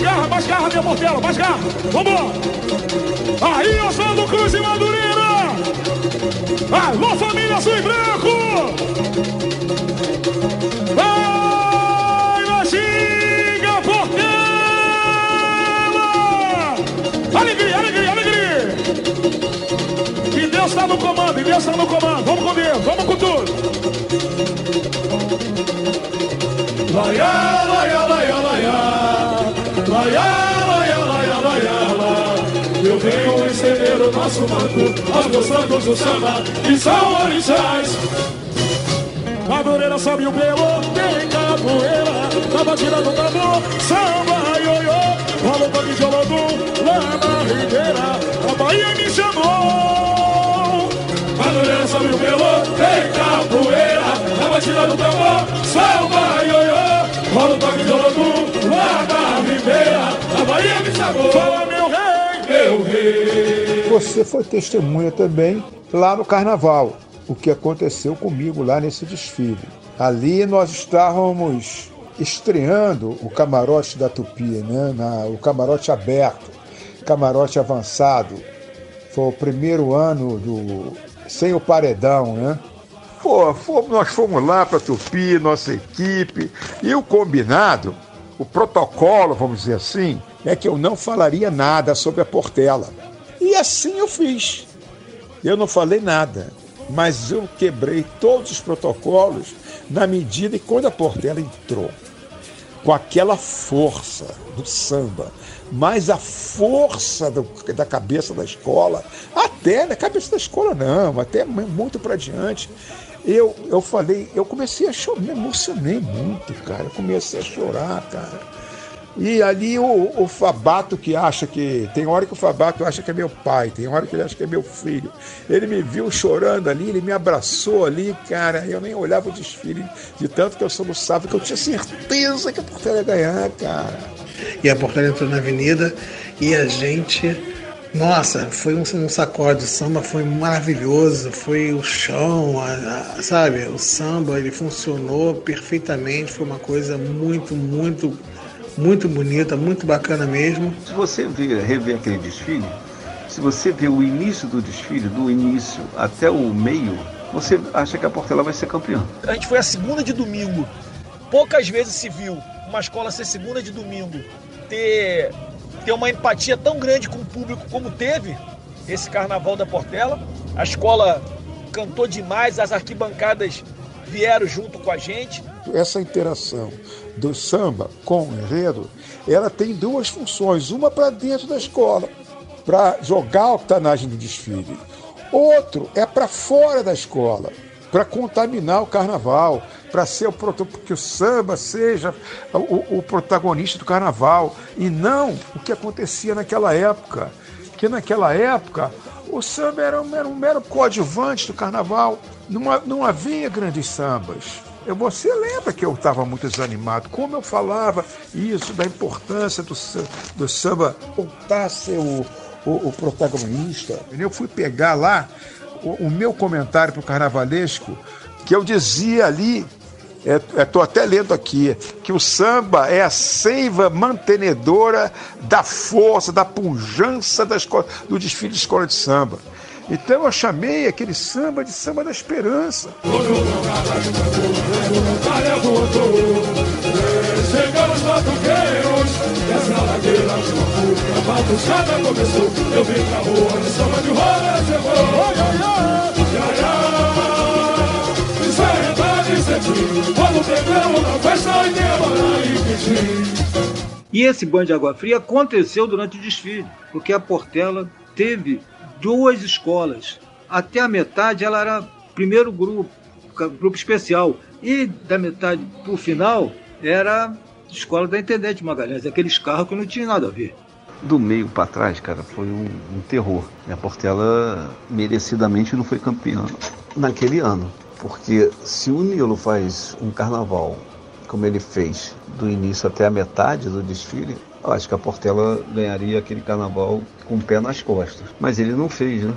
Mais garra, mais garra, minha portela, mais garra. Lá. Aí, Oswaldo Cruz e Madureira. Alô, família Azul e Branco. Vai na ginga, portela. Alegria, alegria, alegria. E Deus está no comando, e Deus está no comando. Vamos com Deus, vamos com tudo. Laia, laia, Eu venho estender o nosso manto aos meus santos do samba, que são orixás. Madureira sobe o pelo, tem capoeira, na batida do tambor, samba, ioiô, rola o toque de olodum, lá na ribeira, a Bahia me chamou. Madureira sobe o pelo, tem capoeira, na batida do tambor, samba, ioiô, rola o toque de olodum, lá a Bahia me. Fala meu rei, meu rei. Você foi testemunha também lá no carnaval, o que aconteceu comigo lá nesse desfile. Ali nós estávamos estreando o camarote da Tupi, né? Na- o camarote aberto, camarote avançado. Foi o primeiro ano do sem o paredão, né? Pô, fomos- nós fomos lá para Tupi, nossa equipe, e o combinado, o protocolo, vamos dizer assim, é que eu não falaria nada sobre a Portela. E assim eu fiz. Eu não falei nada, mas eu quebrei todos os protocolos na medida que quando a Portela entrou, com aquela força do samba, mas a força do- da cabeça da escola, até na cabeça da escola não, até muito para diante. Eu, eu falei, eu comecei a chorar, me emocionei muito, cara. Eu comecei a chorar, cara. E ali o, o Fabato que acha que. Tem hora que o Fabato acha que é meu pai, tem hora que ele acha que é meu filho. Ele me viu chorando ali, ele me abraçou ali, cara. Eu nem olhava o desfile, de tanto que eu soluçava, que eu tinha certeza que a Portela ia ganhar, cara. E a Portela entrou na avenida e a gente. Nossa, foi um, um sacode. O samba foi maravilhoso. Foi o chão, a- a- sabe? O samba ele funcionou perfeitamente. Foi uma coisa muito, muito, muito bonita, muito bacana mesmo. Se você ver, rever aquele desfile, se você ver o início do desfile, do início até o meio, você acha que a Portela vai ser campeã. A gente foi a segunda de domingo. Poucas vezes se viu uma escola ser segunda de domingo, ter, ter uma empatia tão grande com o público como teve esse carnaval da Portela. A escola cantou demais, as arquibancadas vieram junto com a gente. Essa interação do samba com o enredo, ela tem duas funções. Uma para dentro da escola, para jogar a octanagem do desfile. Outro é para fora da escola, para contaminar o carnaval, para ser o que o samba seja o, o protagonista do carnaval e não o que acontecia naquela época. Que naquela época o samba era um, era um mero coadjuvante do carnaval, não, não havia grandes sambas. Eu- Você lembra que eu estava muito desanimado? Como eu falava isso, da importância do, do samba voltar a ser o, o, o protagonista? Eu fui pegar lá o, o meu comentário para o carnavalesco, que eu dizia ali Estou é, até lendo aqui que o samba é a seiva mantenedora da força, da pujança da escola, do desfile de escola de samba. Então eu chamei aquele samba de samba da esperança. Quando pegamos na festa, e e E esse banho de água fria aconteceu durante o desfile, porque a Portela teve duas escolas. Até a metade ela era primeiro grupo, grupo especial. E da metade para o final era escola da Intendente Magalhães, aqueles carros que não tinham nada a ver. Do meio para trás, cara, foi um, um terror. E a Portela merecidamente não foi campeã naquele ano. Porque se o Nilo faz um carnaval como ele fez do início até a metade do desfile, eu acho que a Portela ganharia aquele carnaval com o pé nas costas. Mas ele não fez, né?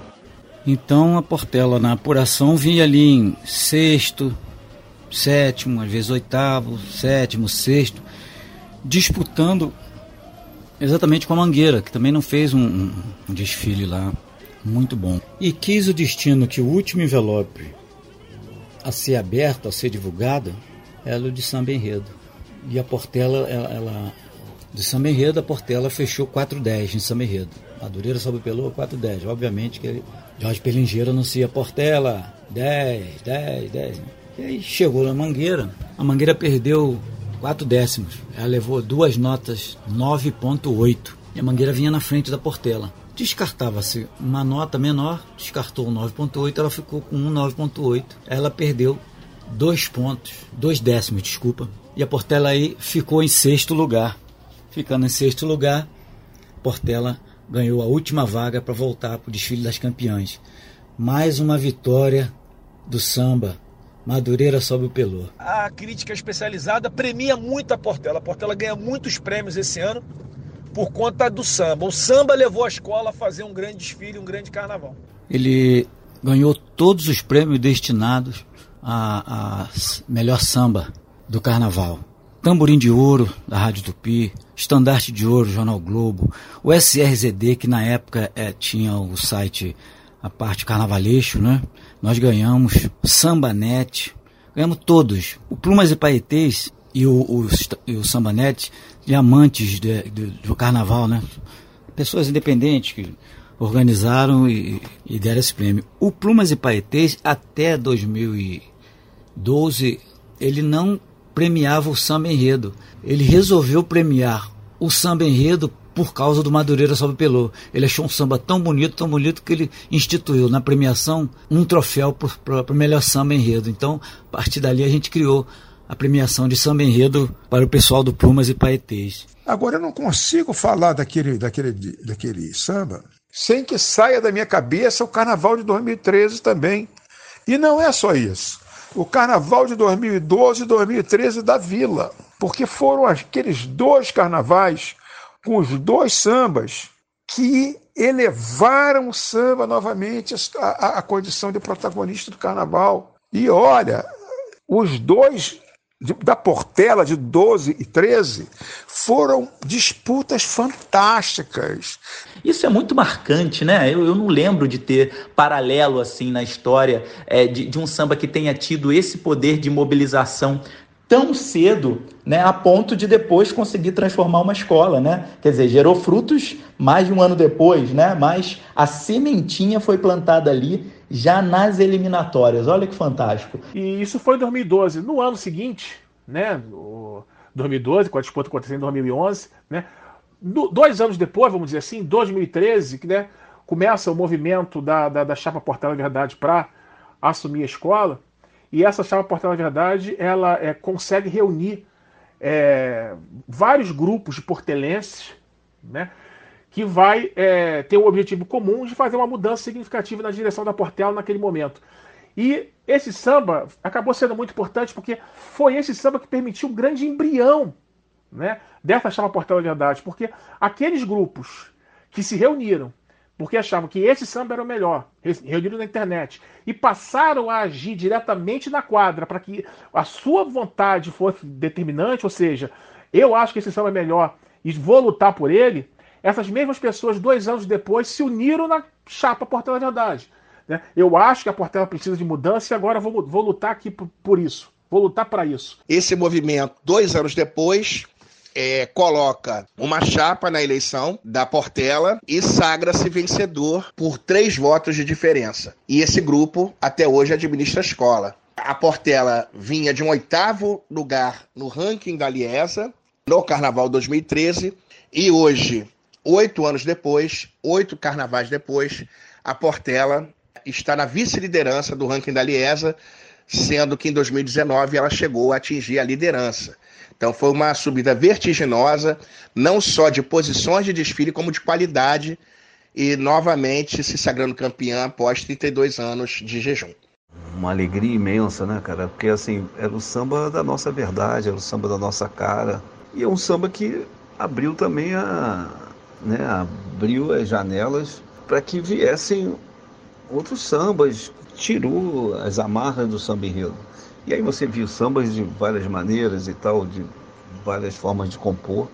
Então a Portela na apuração vinha ali em sexto, sétimo, às vezes oitavo, sétimo, sexto, disputando exatamente com a Mangueira, que também não fez um, um, um desfile lá muito bom. E quis o destino que o último envelope a ser aberto, a ser divulgado, era o de Samba Enredo. E a Portela, ela, ela de Samba Enredo, a Portela fechou 410 em Samba Enredo. Madureira sobe pelo 410. Obviamente que Jorge Pelingeiro anuncia Portela 10, 10, 10. E aí chegou na Mangueira. A Mangueira perdeu 4 décimos. Ela levou duas notas 9.8. E a Mangueira vinha na frente da Portela. Descartava-se uma nota menor, descartou 9.8, ela ficou com um 9.8. Ela perdeu dois pontos, dois décimos, desculpa. E a Portela aí ficou em sexto lugar. Ficando em sexto lugar, Portela ganhou a última vaga para voltar para o desfile das campeãs. Mais uma vitória do samba. Madureira sobe o pelô. A crítica especializada premia muito a Portela. A Portela ganha muitos prêmios esse ano por conta do samba. O samba levou a escola a fazer um grande desfile, um grande carnaval. Ele ganhou todos os prêmios destinados a, a melhor samba do carnaval. Tamborim de Ouro, da Rádio Tupi, Estandarte de Ouro, Jornal Globo, o SRZD, que na época é, tinha o site, a parte carnavalesco, né? Nós ganhamos, Sambanet, ganhamos todos. O Plumas e Paetês e o, o, e o Sambanet, diamantes de, de, do carnaval, né? Pessoas independentes que organizaram e, e deram esse prêmio. O Plumas e Paetês, até 2012, ele não premiava o samba enredo. Ele resolveu premiar o samba enredo por causa do Madureira Sobe Pelô. Ele achou um samba tão bonito, tão bonito, que ele instituiu na premiação um troféu para o melhor samba enredo. Então, a partir dali, a gente criou a premiação de samba enredo para o pessoal do Plumas e Paetês. Agora, eu não consigo falar daquele, daquele, daquele samba sem que saia da minha cabeça o Carnaval de 2013 também. E não é só isso o carnaval de 2012 e 2013 da Vila, porque foram aqueles dois carnavais com os dois sambas que elevaram o samba novamente à, condição de protagonista do carnaval. E olha, os dois da Portela de 12 e 13 foram disputas fantásticas. Isso é muito marcante, né? Eu, eu não lembro de ter paralelo assim na história é, de, de um samba que tenha tido esse poder de mobilização tão cedo, né, a ponto de depois conseguir transformar uma escola, né? Quer dizer, gerou frutos mais de um ano depois, né? Mas a sementinha foi plantada ali já nas eliminatórias. Olha que fantástico. E isso foi em 2012. No ano seguinte, né, no 2012, com a disputa acontecendo em 2011, né? dois anos depois, vamos dizer assim, 2013, que né, começa o movimento da, da, da Chapa Portela Verdade para assumir a escola. E essa Chapa Portela Verdade, ela é, consegue reunir é, vários grupos de portelenses, né? Que vai é, ter o objetivo comum de fazer uma mudança significativa na direção da Portela naquele momento. E esse samba acabou sendo muito importante porque foi esse samba que permitiu um grande embrião né, dessa chapa Portela Verdade, porque aqueles grupos que se reuniram porque achavam que esse samba era o melhor, reunido na internet, e passaram a agir diretamente na quadra para que a sua vontade fosse determinante, ou seja, eu acho que esse samba é melhor e vou lutar por ele, essas mesmas pessoas, dois anos depois, se uniram na chapa Portela Verdade. Né? Eu acho que a Portela precisa de mudança e agora vou, vou lutar aqui por, por isso. Vou lutar para isso. Esse movimento, dois anos depois, é, coloca uma chapa na eleição da Portela e sagra-se vencedor por três votos de diferença. E esse grupo até hoje administra a escola. A Portela vinha de um oitavo lugar no ranking da Liesa no Carnaval 2013 e hoje, oito anos depois, oito carnavais depois, a Portela está na vice-liderança do ranking da Liesa, sendo que em 2019 ela chegou a atingir a liderança. Então foi uma subida vertiginosa, não só de posições de desfile, como de qualidade, e novamente se sagrando campeã após 32 anos de jejum. Uma alegria imensa, né, cara? Porque assim, era o samba da nossa verdade, era o samba da nossa cara. E é um samba que abriu também a. Né, abriu as janelas para que viessem outros sambas, tirou as amarras do samba enredo. E aí você viu sambas de várias maneiras e tal, de várias formas de compor.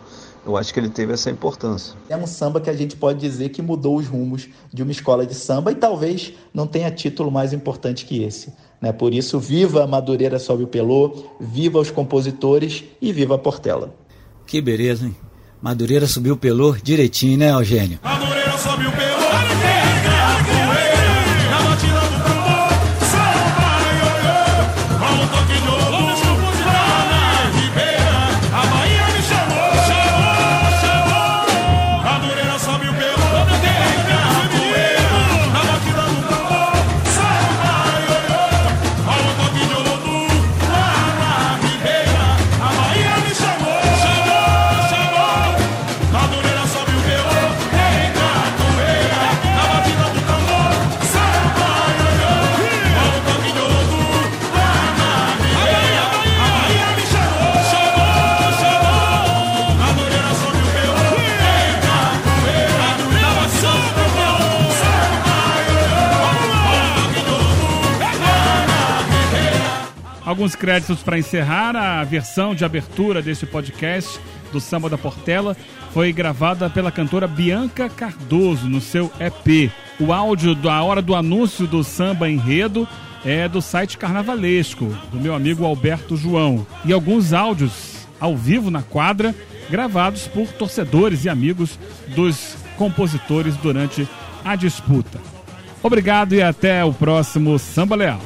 Eu acho que ele teve essa importância. É um samba que a gente pode dizer que mudou os rumos de uma escola de samba e talvez não tenha título mais importante que esse. Né? Por isso, viva a Madureira Sobe o Pelô, viva os compositores e viva a Portela. Que beleza, hein? Madureira subiu o pelô direitinho, né, Eugênio? Madureira subiu o pelô. Créditos para encerrar. A versão de abertura deste podcast do Samba da Portela foi gravada pela cantora Bianca Cardoso no seu EP. O áudio da hora do anúncio do samba enredo é do site Carnavalesco, do meu amigo Alberto João. E alguns áudios ao vivo na quadra, gravados por torcedores e amigos dos compositores durante a disputa. Obrigado e até o próximo Samba Leal.